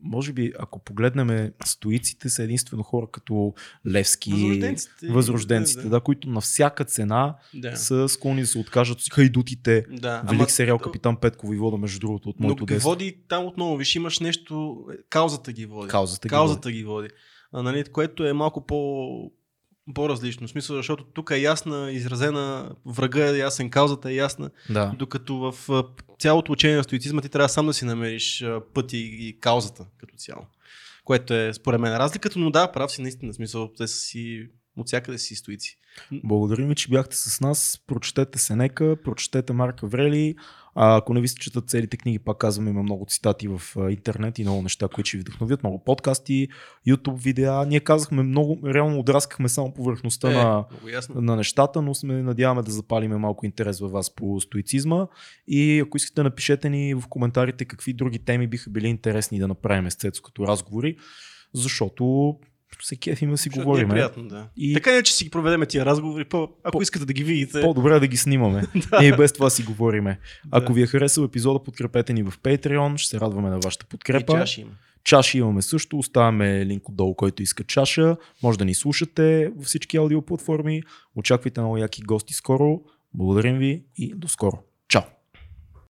S1: може би, ако погледнем стоиците, са единствено хора като Левски,
S2: Възрожденците.
S1: възрожденците, да, които на всяка цена
S2: Да.
S1: са склонни да се откажат от хайдутите.
S2: да.
S1: Велик сериал Капитан Петко Войвода, между другото, от моето детство.
S2: води там отново, виж, имаш нещо, каузата ги води.
S1: Каузата ги
S2: Каузата ги води. А, нали, което е малко по, по-различно. В смисъл, защото тук е ясна, изразена, врага е ясен, каузата е ясна,
S1: Да.
S2: докато в цялото учение на стоицизма ти трябва сам да си намериш пъти и, каузата като цяло. Което е според мен разликата, но да, прав си наистина, в смисъл, те са си от всякъде си стоици.
S1: Благодарим ви, че бяхте с нас. Прочетете Сенека, прочетете Марк Аврели. А, ако не ви се четат целите книги, пак казвам, има много цитати в интернет и много неща, които ще ви вдъхновят, много подкасти, YouTube видеа. Ние казахме много, реално отраскахме само повърхността
S2: е,
S1: на, на нещата, но сме надяваме да запалиме малко интерес във вас по стоицизма. И ако искате, напишете ни в коментарите какви други теми биха били интересни да направим с Цецо като разговори, защото се кефим да си
S2: Защото
S1: говорим.
S2: Е приятно, да.
S1: И-
S2: И... Така не, че си ги проведеме тия разговори, по, ако
S1: По-
S2: искате да ги видите.
S1: По-добре е да ги снимаме. Ние и без това си говориме. Ако
S2: Да.
S1: ви е харесал епизода, подкрепете ни в Patreon. Ще се радваме на вашата
S2: И
S1: подкрепа.
S2: чаши има.
S1: Чаши имаме също. Оставяме линк отдолу, който иска чаша. Може да ни слушате във всички аудиоплатформи. Очаквайте много яки гости скоро. Благодарим ви и до скоро. Чао!